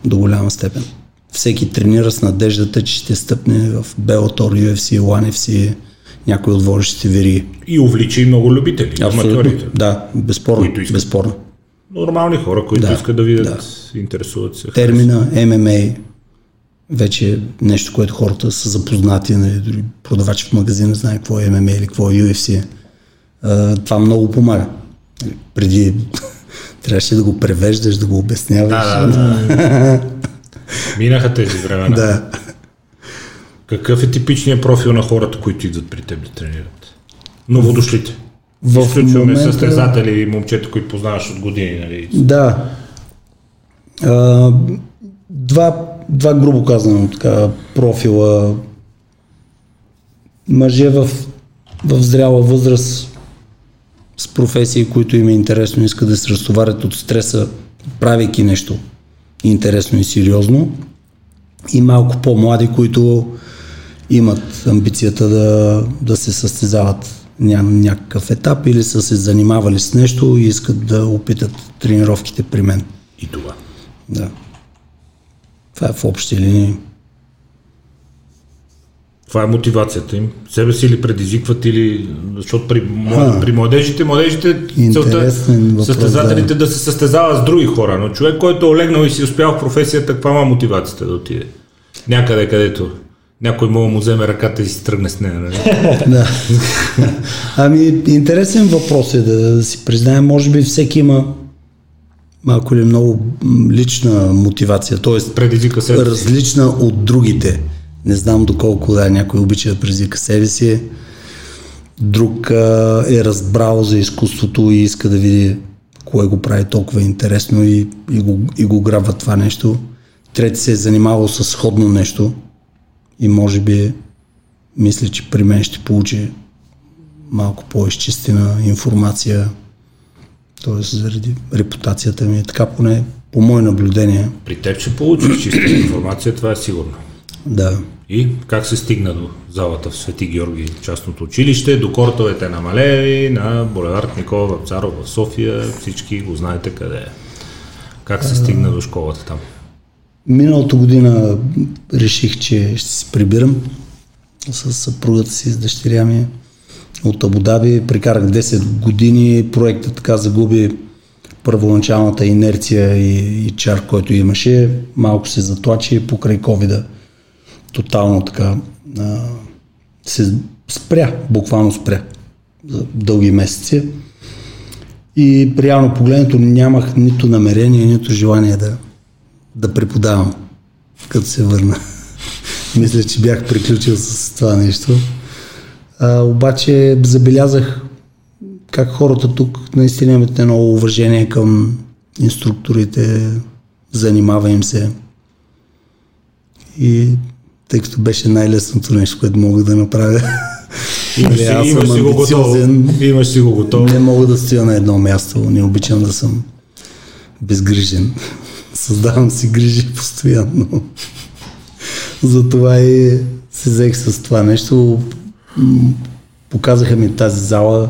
до голяма степен. Всеки тренира с надеждата, че ще стъпне в Bellator, UFC, One FC, някой от водещите вериги. И увлича и много любители, аматьорите. Да, безспорно. Безспорно. Нормални хора, които Да, искат да видят, интересуват се. Термина MMA вече е нещо, което хората са запознати, нали, дори продавач в магазина знае какво е MMA или какво е UFC. А, това много помага. Преди [laughs] трябваше да го превеждаш, да го обясняваш. Да, да, да. [laughs] Минаха тези времена. да. Какъв е типичният профил на хората, които идват при теб да тренират? Новодошлите. В Изключваме момента- състезатели и момчета, които познаваш от години. Нали? Да. А, два, два грубо казано така профила. Мъже в, в зряла възраст с професии, които им е интересно, искат да се разтоварят от стреса, правейки нещо интересно и сериозно. И малко по-млади, които имат амбицията да, да се състезават ня, някакъв етап или са се занимавали с нещо и искат да опитат тренировките при мен. И това. Да. Това е в общи линии. Това е мотивацията им. Себе си ли предизвикват или... Защото при. А. при младежите, младежите целта състезателите да. се състезават с други хора, но човек, който е олегнал и си успял в професията, каква му е мотивацията да отиде? Някъде, където някой мога му вземе ръката и си тръгне с нея. Нали? [laughs] Да. Ами, интересен въпрос е да си признаем. Може би всеки има малко или много лична мотивация, т.е. Предизвика се. различна от другите. Не знам доколко да, някой обича да предизвика себе си, друг а, е разбрал за изкуството и иска да види кое го прави толкова интересно и, и, го, и го грабва това нещо. Трети се е занимавал с сходно нещо и може би мисля, че при мен ще получи малко по-изчистена информация, т.е. заради репутацията ми. Така поне по мое наблюдение. При теб ще получиш чиста информация, това е сигурно. Да. И как се стигна до залата в Свети Георги, частното училище, до кортовете на Малеви, на булевард Никола Вапцаров в София, всички го знаете къде е. Как се стигна до школата там? Миналата година реших, че ще се прибирам. с съпругата си, с дъщеря ми от Абудаби. Прикарах 10 години, проектът така загуби първоначалната инерция и, и чар, който имаше. Малко се затлачи покрай ковида. Тотално така а, се спря, буквално спря за дълги месеци. И реално погледнато нямах нито намерение, нито желание да, да преподавам, като се върна. [laughs] Мисля, че бях приключил с това нещо. А, обаче забелязах как хората тук наистина имат едно уважение към инструкторите, занимава им се. И тъй като беше най-лесното нещо, което мога да направя. Имаш, Нали, аз имаш съм си го. Имаш си го готово. Не мога да стоя на едно място. Не обичам да съм безгрижен. Създавам си грижи постоянно. Затова и се взех с това нещо. Показаха ми тази зала.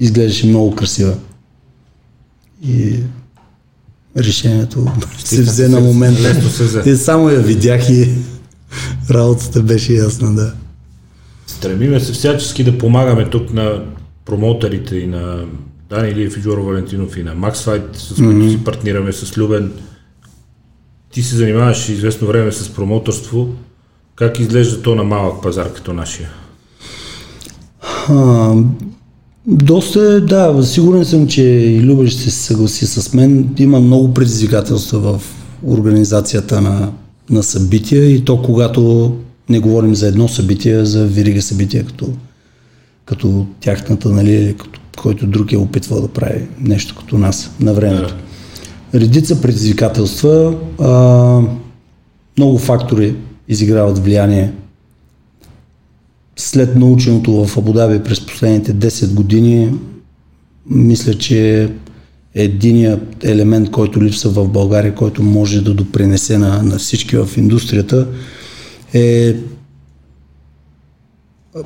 Изглеждаше много красива. И решението се взе на момента. Лесно се взе. И само я видях и работата беше ясна, да. Стремиме се всячески да помагаме тук на промоутерите и на Дани Илиев и Жоро Валентинов и на Maxfight, с които mm-hmm. си партнираме с Любен. Ти се занимаваш известно време с промоутерство. Как изглежда то на малък пазар като нашия? А, доста е, да, сигурен съм, че и Люба ще се съгласи с мен. Има много предизвикателства в организацията на, на събития и то когато не говорим за едно събитие, а за верига събития, като, като тяхната, нали, или като който друг е опитвал да прави нещо като нас на времето. Редица предизвикателства, а, много фактори изиграват влияние след наученото в Абудаби през последните 10 години, мисля, че единият елемент, който липсва в България, който може да допринесе на, на всички в индустрията, е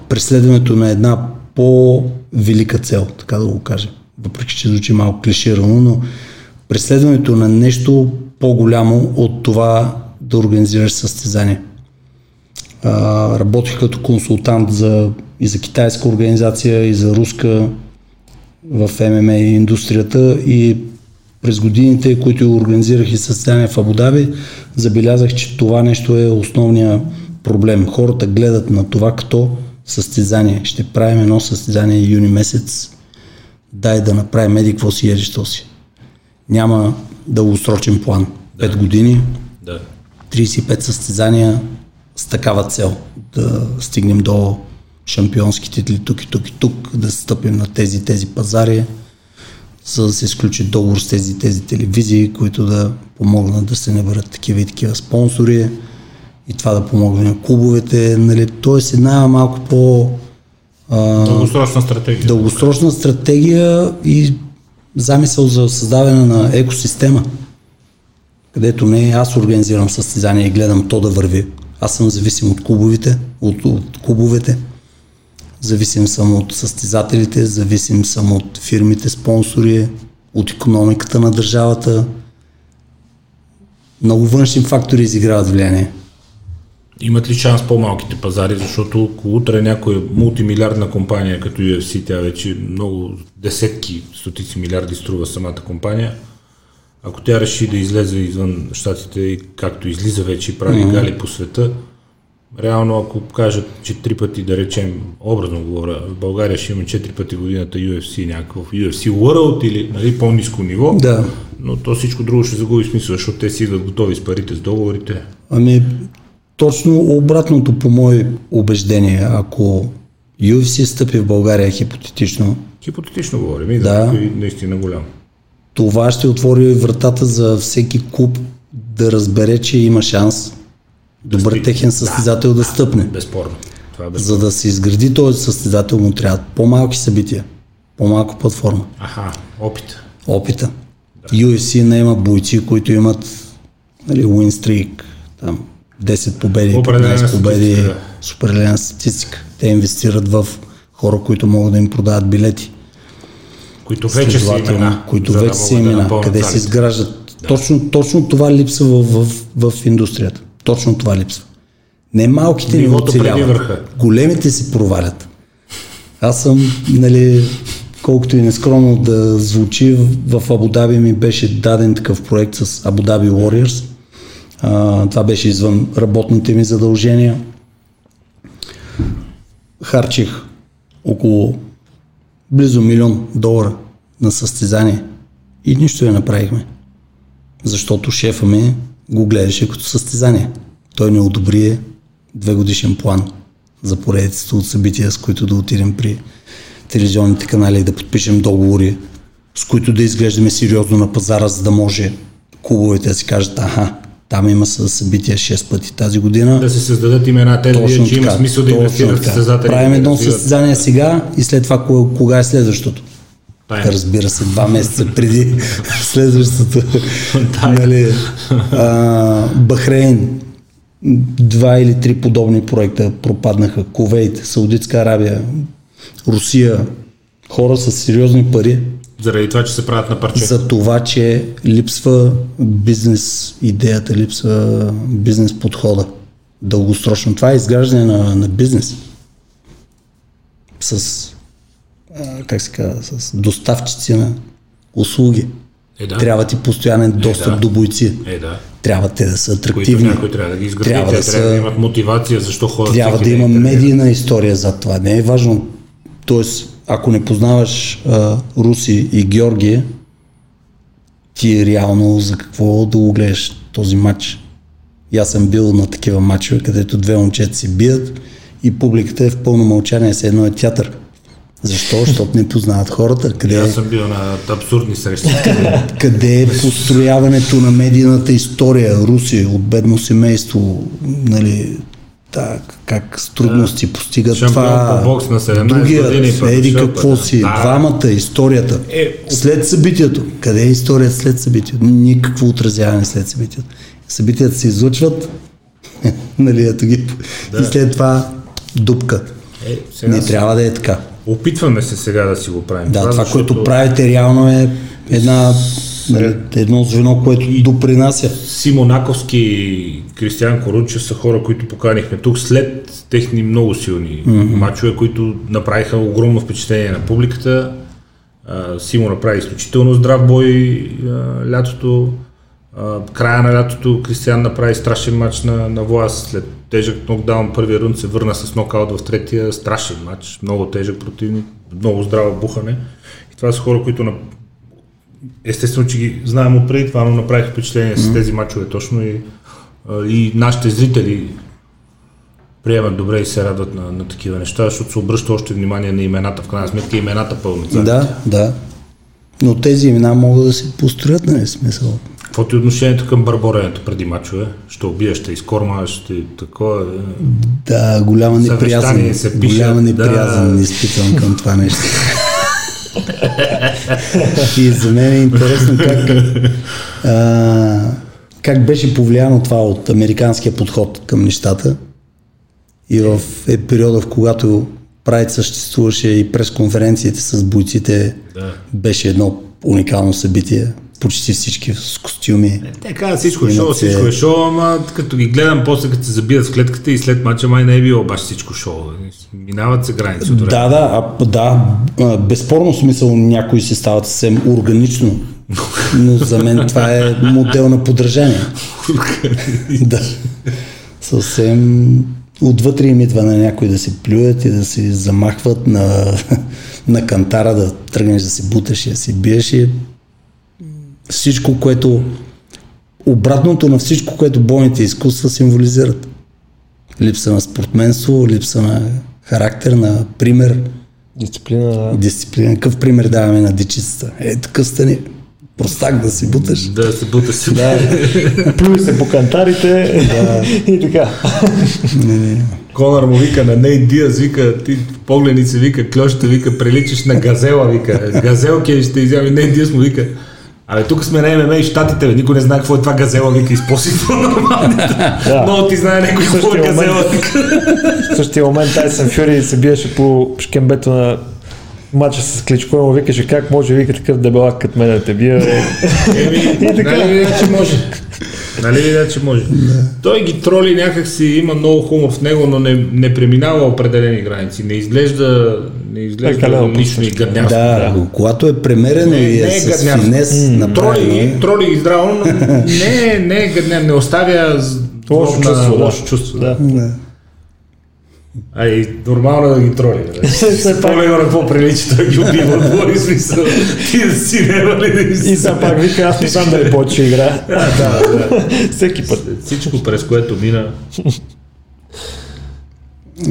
преследването на една по-велика цел, така да го кажем. Въпреки, че звучи малко клиширано, но преследването на нещо по-голямо от това да организираш състезание. А, работих като консултант за, и за китайска организация, и за руска в ММА индустрията и през годините, които организирах и състезания в Абудаби, забелязах, че това нещо е основния проблем. Хората гледат на това като състезание. Ще правим едно състезание юни месец, дай да направим еди какво си, еди си. Няма дългосрочен план. Пет години, Да. 35 състезания с такава цел. Да стигнем до шампионски титли тук и тук и тук, да стъпим на тези тези пазари, за да се изключи договор с тези тези телевизии, които да помогнат да се наберат такива и такива спонсори и това да помогне на клубовете. Нали? Тоест една малко по а, Дългосрочна стратегия. дългосрочна стратегия и замисъл за създаване на екосистема, където не аз организирам състезание и гледам то да върви. Аз съм зависим от клубовите, от, от клубовете, зависим съм от състезателите, зависим съм от фирмите, спонсори, от економиката на държавата. Много външни фактори изиграват влияние. Имат ли шанс по-малките пазари, защото ако утре някоя мултимилиардна компания като UFC, тя вече много десетки, стотици милиарди струва самата компания, ако тя реши да излезе извън щатите и както излиза вече и прави mm-hmm. гали по света, реално ако кажат, че три пъти, да речем, образно говоря, в България ще има четири пъти годината UFC, някакъв UFC World или нали, по-низко ниво, Да. но то всичко друго ще загуби смисъл, защото те си идват готови с парите, с договорите. Ами, точно обратното по мое убеждение. Ако UFC стъпи в България хипотетично, Хипотетично говорим и Да. да, да. наистина голям. това ще отвори вратата за всеки клуб да разбере, че има шанс добър стигне. техен състезател да, да стъпне. Безспорно. Това е безспорно. За да се изгради този състезател му трябват по-малки събития, по-малко платформа, Аха, опит. опита. UFC не има бойци, които имат нали, win streak, там 10 победи, Определена 15 победи, да. с определена статистика. Те инвестират в хора, които могат да им продават билети. Които вече са имена. които за да вече са да имена, напълнят къде се изграждат. Точно, точно това липсва в, в, в индустрията. Точно това липсва. Не малките преди оцеляват. Големите се провалят. Аз съм, нали, колкото и нескромно да звучи, в в Абу Даби ми беше даден такъв проект с Абу Даби Warriors. Това беше извън работните ми задължения. Харчих около близо милион долара на състезание и нищо не направихме. Защото шефа ми го гледаше като състезание. Той не одобри две годишен план за поредицата от събития, с които да отидем при телевизионните канали и да подпишем договори, с които да изглеждаме сериозно на пазара, за да може клубовете да си кажат, аха, там има съ- събития 6 пъти тази година. Да се създадат имена, те видят, че има така, смисъл да точно инвестират в състезатели. Правим едно състезание сега и след това кога, кога е следващото. Тайна. Разбира се, два месеца преди [laughs] следващото. Нали, а, Бахрейн, два или три подобни проекта пропаднаха. Кувейт, Саудитска Арабия, Русия. Хора с сериозни пари Заради това, че се правят на парче. за това, че липсва бизнес идеята, липсва бизнес подхода. Дългосрочно. Това е изграждане на, на бизнес. С, как се казва, с доставчици на услуги. Е, да. Трябва ти постоянен достъп да. до бойци. Е, да. Трябва те да са Които атрактивни. някой трябва да ги изгради, Трябва те да трябва да са- имат мотивация, защо ходят Трябва да има да медийна история за това. Не е важно. Тоест, ако не познаваш а, Руси и Георгия, ти реално за какво да го гледаш този матч. И аз съм бил на такива матчове, където две момчета се бият и публиката е в пълно мълчание, все едно е театър. Защо? Защото не познават хората. Къде, Аз е, съм бил на абсурдни срещи. къде е построяването на медийната история? Руси от бедно семейство, нали, так, как с трудности постигат Шампион това. по бокс на 17 Другият, години, еди какво си, да. двамата, историята. Е, след събитието. Къде е историята след събитието? Никакво отразяване след събитието. Събитията се излъчват, [laughs] нали, ето ги, и след това дупка. Е, сега Не с- трябва да е така. Опитваме се сега да си го правим. Да, това, защото- което правите реално е една, нали, едно звено, което допринася. Симонаковски и Кристиан Корунчев са хора, които поканихме тук след техни много силни mm-hmm. мачове, които направиха огромно впечатление на публиката. Симо направи изключително здрав бой лятото. Края на лятото Кристиан направи страшен матч на, на Влас. След тежък нокдаун, първия рунд се върна с нокаут в третия. Страшен матч, много тежък противник, много здраво бухане. И това са хора, които на, естествено, че ги знаем отпреди това, но направиха впечатление с тези мачове точно и, и нашите зрители приемат добре и се радват на, на такива неща, защото се обръща още внимание на имената, в крайна сметка имената пълноценно. Да, да. Но тези имена могат да се построят, нали смисъл. Какво ти е отношението към барборенето преди мачове? Ще убиеш, ще изкорма, ще такова. е. Да, голяма неприязан. се пише, голяма неприязан да. изпитвам към това нещо. [laughs] И за мен е интересно как, а, как беше повлияно това от американския подход към нещата. И в е периода, в когато Прайд съществуваше и пресконференциите с бойците, Да. беше едно уникално събитие. Почти всички с костюми. Така, всичко е шоу, се- всичко е шоу, ама като ги гледам после като се забият в клетката и след мача май не е било баш всичко шоу. Минават се граници. Да, да, а, да, безспорно смисъл някои си стават съвсем органично, но за мен това е модел на подражание. да. Съвсем отвътре им идва на някой да се плюят и да се замахват на, на кантара, да тръгнеш да се буташ и да се биеш и всичко, което обратното на всичко, което бойните изкуства символизират. Липса на спортменство, липса на характер, на пример, Дисциплина, да. дисциплина. Какъв пример даваме на дечицата? Е, такъв стани. Простак да си буташ. Да се бута си. [laughs] Да, Плюй се по кантарите [laughs] и така. Конър му вика на Ней Диаз, вика, ти погледница, вика, клеща, вика, приличаш на газела, вика. Газелки ще изяви. Ней Диаз му вика, Абе, тук сме на ММА и щатите, бе. никой не знае какво е това газела, вика, изпоси. [laughs] Да. Но ти знае някой какво е газела. В същия момент Тайсън Фюри се биеше по шкембето на матча с Кличко и му викаше как може, вика такъв дебелак като мен да те бие. Еми, И така. нали, че може. Нали видя, че може? Той ги троли някак си, има много хумор в него, но не, не преминава определени граници. Не изглежда, не изглежда Прекалено лично и гаднярско. Да, но когато е премерено Не, и е, е с финес Троли, направено, ги- троли ги здраво, но [laughs] не, е- не е гадняр, не оставя Лошо чувство, да. лошо чувство. Да. А и нормално е да ги троли. По-него на какво прилича, той ги убива, твой смисъл. Ти да си няма ли да И все пак вика, аз не знам дали повече игра. [laughs] Да, да, да. Всеки път. Всичко през което мина.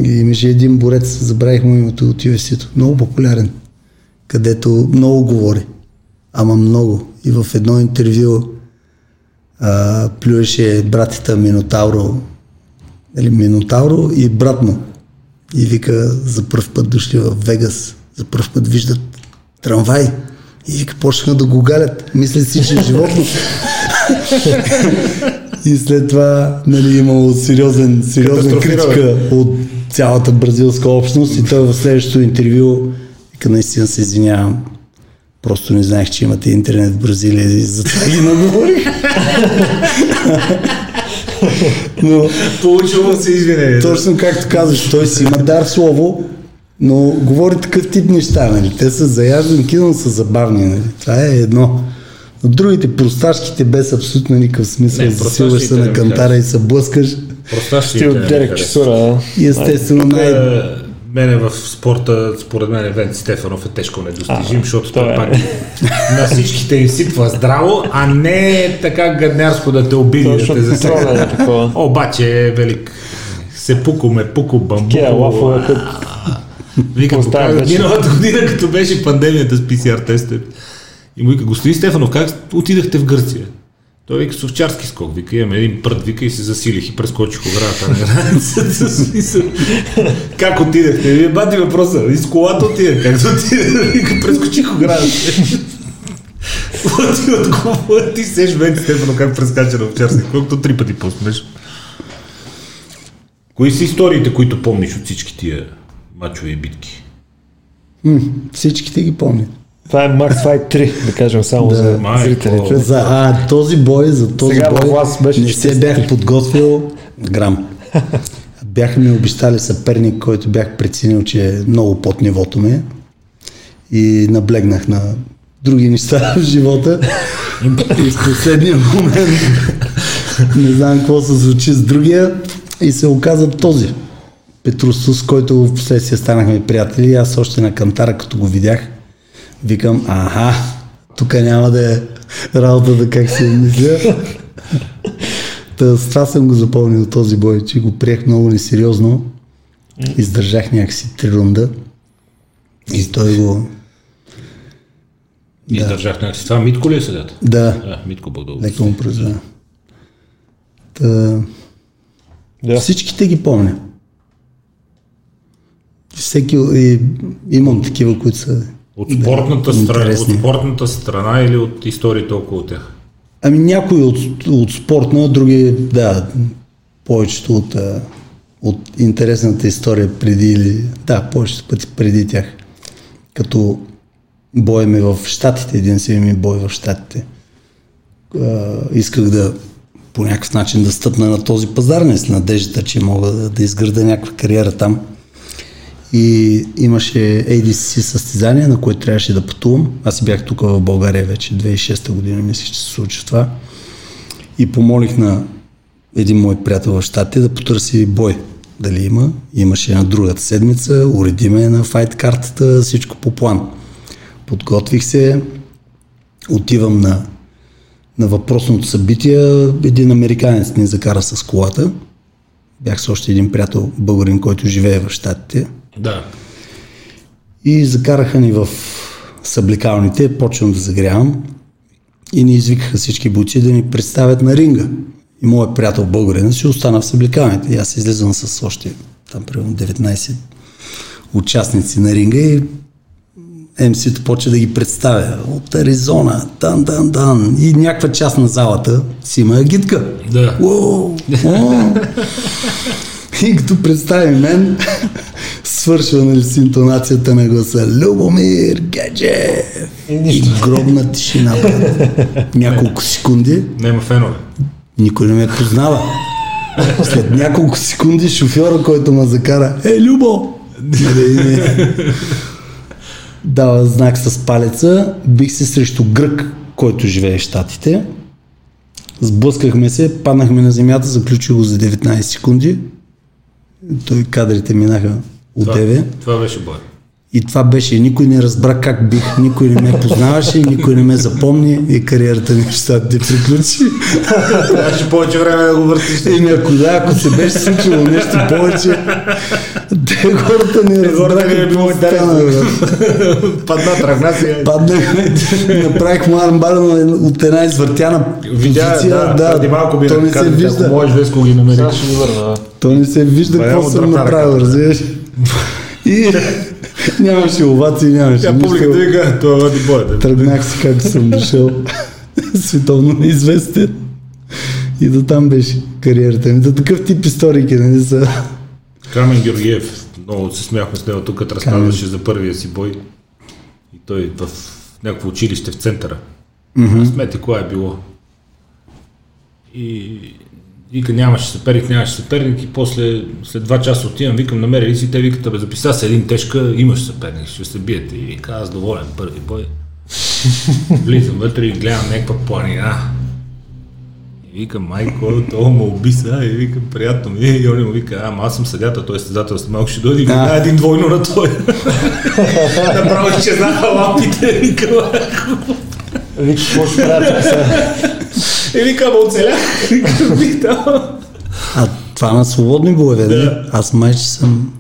И имаше един борец, забравих му името от UFC-то, много популярен, където много говори, ама много. И в едно интервю а, плюеше братята Минотауро, или Минотауро и брат му. И вика, за първ път дошли в Вегас, за първ път виждат трамвай. И вика, почнаха да го галят. Мислят си, че е животно. [laughs] И след това нали, имало сериозен, сериозна критика от цялата бразилска общност и той в следващото интервю вика, наистина се извинявам. Просто не знаех, че имате интернет в Бразилия и затова ги наговорих. [laughs] [laughs] Но Получило се извинение. точно както казваш, той си има дар слово, но говори такъв тип неща. Нали? Те са заяждани кино, са забавни. Нали? Това е едно. Но другите просташките без абсолютно никакъв смисъл. Не, Засилваш се просташките на кантара и се блъскаш. Просто ще Стил Дерек Чесура. И естествено най... Мене в спорта, според мен, Вен Стефанов е тежко недостижим, А, защото той е. пак на всичките им сипва здраво, а не е така гаднярско да те обиди, да Точно те засегне. е. [laughs] Обаче е велик. Се пуко ме, пуко бамбу. Кея лафове, като Вика, миналата година, като беше пандемията с PCR тестовете. И му вика, господин Стефанов, как отидахте в Гърция? Той вика, с овчарски скок. Вика, имаме един прът, вика и се засилих и прескочих оградата на границата. Смисъл. как отидахте? Вие бати въпроса. И с колата отидах. Как да отидах? Вика, прескочих оградата. Ти отговори? Ти сеш мен Стефанов как прескача на овчарски, колкото три пъти по-смешно. Кои са историите, които помниш от всички тия мачове и битки? М, всичките ги помня. Това е Max Fight 3, да кажем само Да. за Майко. зрителите. За а, този бой, за този Сега бой власт беше не се бях подготвил грам. Бяха ми обещали съперник, който бях преценил, че е много под нивото ми и наблегнах на други неща [laughs] в живота. И в последния момент не знам какво се случи с другия и се оказа този. Петрусус, с който в последствие станахме приятели. Аз още на кантара, като го видях, викам, аха, тук няма да е работа да как се мисля. Та, с това съм го запомнил този бой, че го приех много несериозно. Издържах някакси три рунда. И той го... Държах някакси. Това Митко ли е седят? Да, А, Митко Богдал. леко му произведа. Та, Да. Всичките ги помня. Всеки, и, имам такива, които са От спортната, страна, от спортната страна или от историите около тях? Ами някои от, от спортна, други, да, повечето от, от интересната история преди или, да, повечето пъти преди тях. Като боя ми в Штатите, един си ми бой в Штатите. Исках да по някакъв начин да стъпна на този пазар, не с надеждата, че мога да, да изграда някаква кариера там. И имаше ADCC състезание, на което трябваше да пътувам. Аз бях тук в България вече, 2006 година, мисля, че се случи това. И помолих на един мой приятел в Штатите да потърси бой. Дали има. Имаше на другата седмица, уредиме на файт картата, всичко по план. Подготвих се, отивам на, на въпросното събитие. Един американец ни закара с колата. Бях с още един приятел, българин, който живее в Штатите. Да. И закараха ни в съблекалните, почвам да загрявам и ни извикаха всички бойци да ни представят на ринга. И моят приятел българин си остана в съблекалните. И аз излизам с още там примерно 19 участници на ринга и МС-то почва да ги представя. От Аризона, дан, дан, дан. И някаква част на залата си има агитка. Да. Уоу, уоу. И като представи мен, свършва нали, с интонацията на гласа Любомир Геджев. И И нищо. гробна тишина. Няколко секунди. Няма фенове. Никой не ме познава. След няколко секунди шофьора, който ме закара, е, Любо! Нали. Дава знак с палеца, бих се срещу грък, който живее в Штатите. Сблъскахме се, паднахме на земята, заключи го за 19 секунди. Той кадрите минаха от Това, тебе. това беше бой. И това беше, никой не разбра как бих, никой не ме познаваше, никой не ме запомни и кариерата ми в щатите приключи. Трябваше повече време да го въртиш. Еми ако да, ако се беше случило нещо повече, те хората не разбраха е било какво стана. Падна, тръгна си. Паднахме, направихме армбар от една извъртяна позиция. да, преди малко би то не се казали, ако вижда. можеш, Веско ги намери. Сега ще ви върна. да. То не се вижда какво съм направил, разбираш. И нямаше овации, нямаше Тя публиката вика, това води бой. Тръгнах си как съм дошъл. Световно известен. И до там беше кариерата ми. До такъв тип историки, нали са. Камен Георгиев, много се смяхме с него тук, разказваше за първия си бой. И той в някакво училище в центъра. Mm-hmm. Смете кога е било. И вика нямаше съперник, нямаше съперник и после след два часа отивам, викам намери ли си, те викат, абе записа се един тежка, имаш съперник, ще се биете. И вика, аз доволен, първи бой. [laughs] Влизам вътре и гледам някаква планина. И викам, майко, това му уби сега. И викам, приятно ми е. И он му вика, ама аз съм съдята, той е състезател, след малко ще дойде и вика, един двойно на той. [laughs] Направо изчезнаха лампите. Викам, Вика, какво ще правя? [laughs] и оцелях. Викам, там. А това на свободни боеве, нали? Да. Аз май, че съм...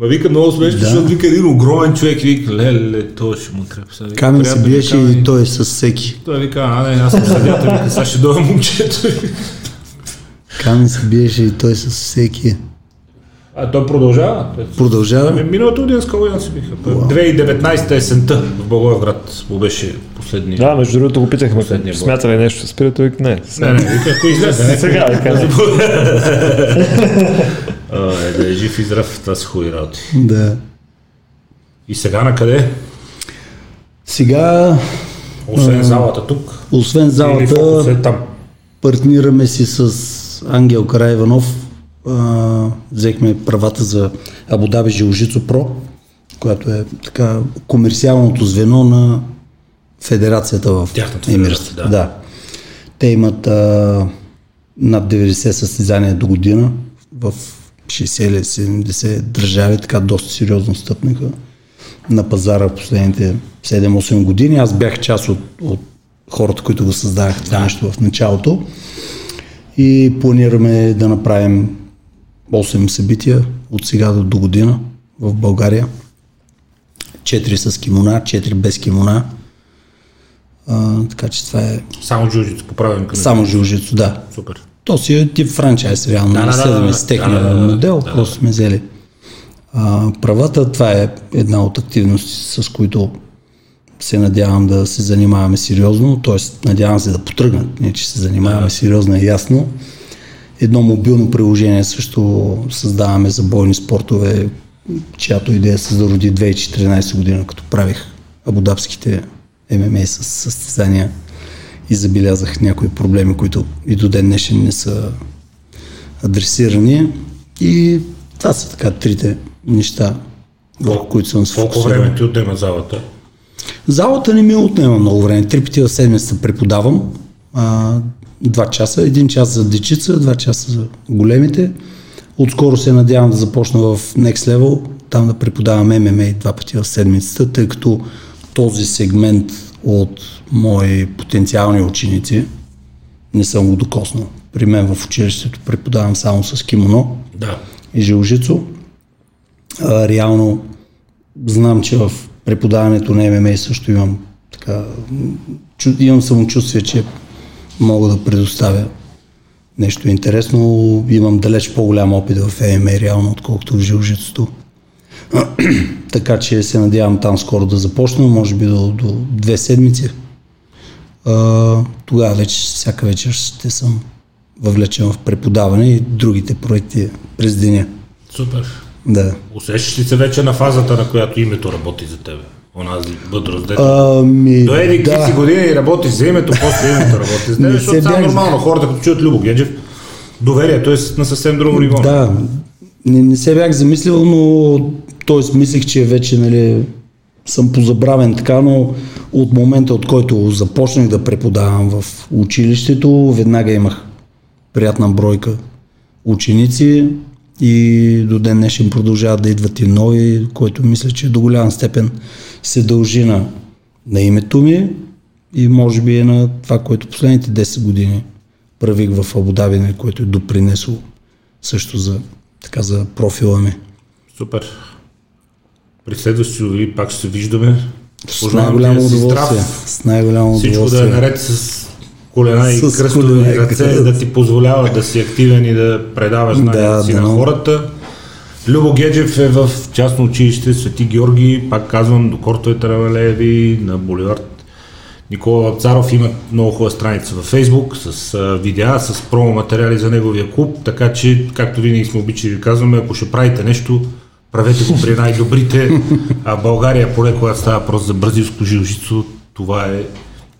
Ма вика много смешно, Да. защото вика един огромен човек вика, леле, той ще му вика, Камен се биеше и той с всеки. Той вика, а не, аз съм съдята, вика, сега ще дойда момчето. Камен се биеше и той с всеки. А той продължава. Продължава. Ами, миналата година с Калоян се биха. 2019 есента в Благоевград му беше последния. Да, между другото го питахме, смята ли нещо, спира, той не. Не, не, вика, ако излезе. Сега, вика, [laughs] е, да е жив и здрав, това са хубави работи. Да. И сега на къде? Сега, Освен залата тук. освен залата, е партнираме си с Ангел Караиванов. А, взехме правата за Абудаби Жилжицо Про, която е така комерциалното звено на федерацията в Емирството. да. да. Те имат а, над 90 състезания до година в 60 или 70 държави, така доста сериозно стъпнаха на пазара в последните 7-8 години. Аз бях част от, от хората, които го създадаха това нещо в началото и планираме да направим 8 събития от сега до, до година в България. 4 с кимона, 4 без кимона. А, така че това е Само джуджито по правилника. на- само жилжицо, да. Супер. То си е тип франчайз, реално. Да, Да, да, да, следваме да, с да, техния да, да, да, модел, да, просто сме взели. А, правата, това е една от активности, с които се надявам да се занимаваме сериозно, т.е. надявам се да потръгнат, не че се занимаваме Да. сериозно и ясно. Едно мобилно приложение също създаваме за бойни спортове, чиято идея се зароди 2014 година, като правих абудабските ММА с състезания и забелязах някои проблеми, които и до ден днешен не са адресирани. И това са така трите неща, върху които съм Колко сфокусиран. време ти отнема залата? Залата не ми отнема много време. Три пъти в седмицата преподавам. А, два часа. Един час за дечица, два часа за големите. Отскоро се надявам да започна в Next Level, там да преподавам ММА два пъти в седмицата, тъй като този сегмент от мои потенциални ученици не съм го докоснал. При мен в училището преподавам само с кимоно Да. и жилжицо. А, реално знам, че в преподаването на ММА също имам така, чу, имам самочувствие, че мога да предоставя нещо интересно. Имам далеч по-голям опит в ММА реално, отколкото в жилжицото. [clears throat] така че се надявам там скоро да започна, може би до, до две седмици. А, тогава вече всяка вечер ще съм въвлечен в преподаване и другите проекти през деня. Супер. Да. Усещаш ли се вече на фазата, на която името работи за тебе? Онази бъдрост, дето. Ами, До еди да. си години и работи за името, после името работи с Не защото е бях- нормално. Хората, като чуят Любо Геджев, доверието е на съвсем друго ниво. Да, не, не се бях замислил, но т.е. мислех, че вече нали, съм позабравен така, но от момента, от който започнах да преподавам в училището, веднага имах приятна бройка ученици и до ден днешен продължават да идват и нови, което мисля, че до голяма степен се дължи на, на името ми и може би е на това, което последните 10 години правих в Абудаби, което е допринесло също за, така, за профила ми. Супер. При следващото ви пак ще се виждаме. С най-голямо удоволствие. здрав. С най-голямо Всичко удоволствие. да е наред с колена и кръстови ръце, да ти позволява да си активен и да предаваш знанията Да, си да, на хората. Любо Геджев е в частно училище Свети Георги, пак казвам, до кортовете на Валееви, на Боливард. Никола Царов има много хубава страница във Фейсбук с видеа, с промо материали за неговия клуб, така че, както винаги сме обичали да казваме, ако ще правите нещо, правете го при най-добрите, [laughs] а България, поне когато става въпрос за бразилско жилжицо, това е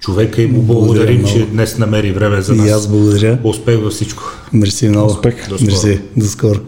човека и му благодарим, че много. днес намери време за И нас. аз благодаря. Успех във всичко. Мерси много. Успех. До скоро. Мерси. До скоро.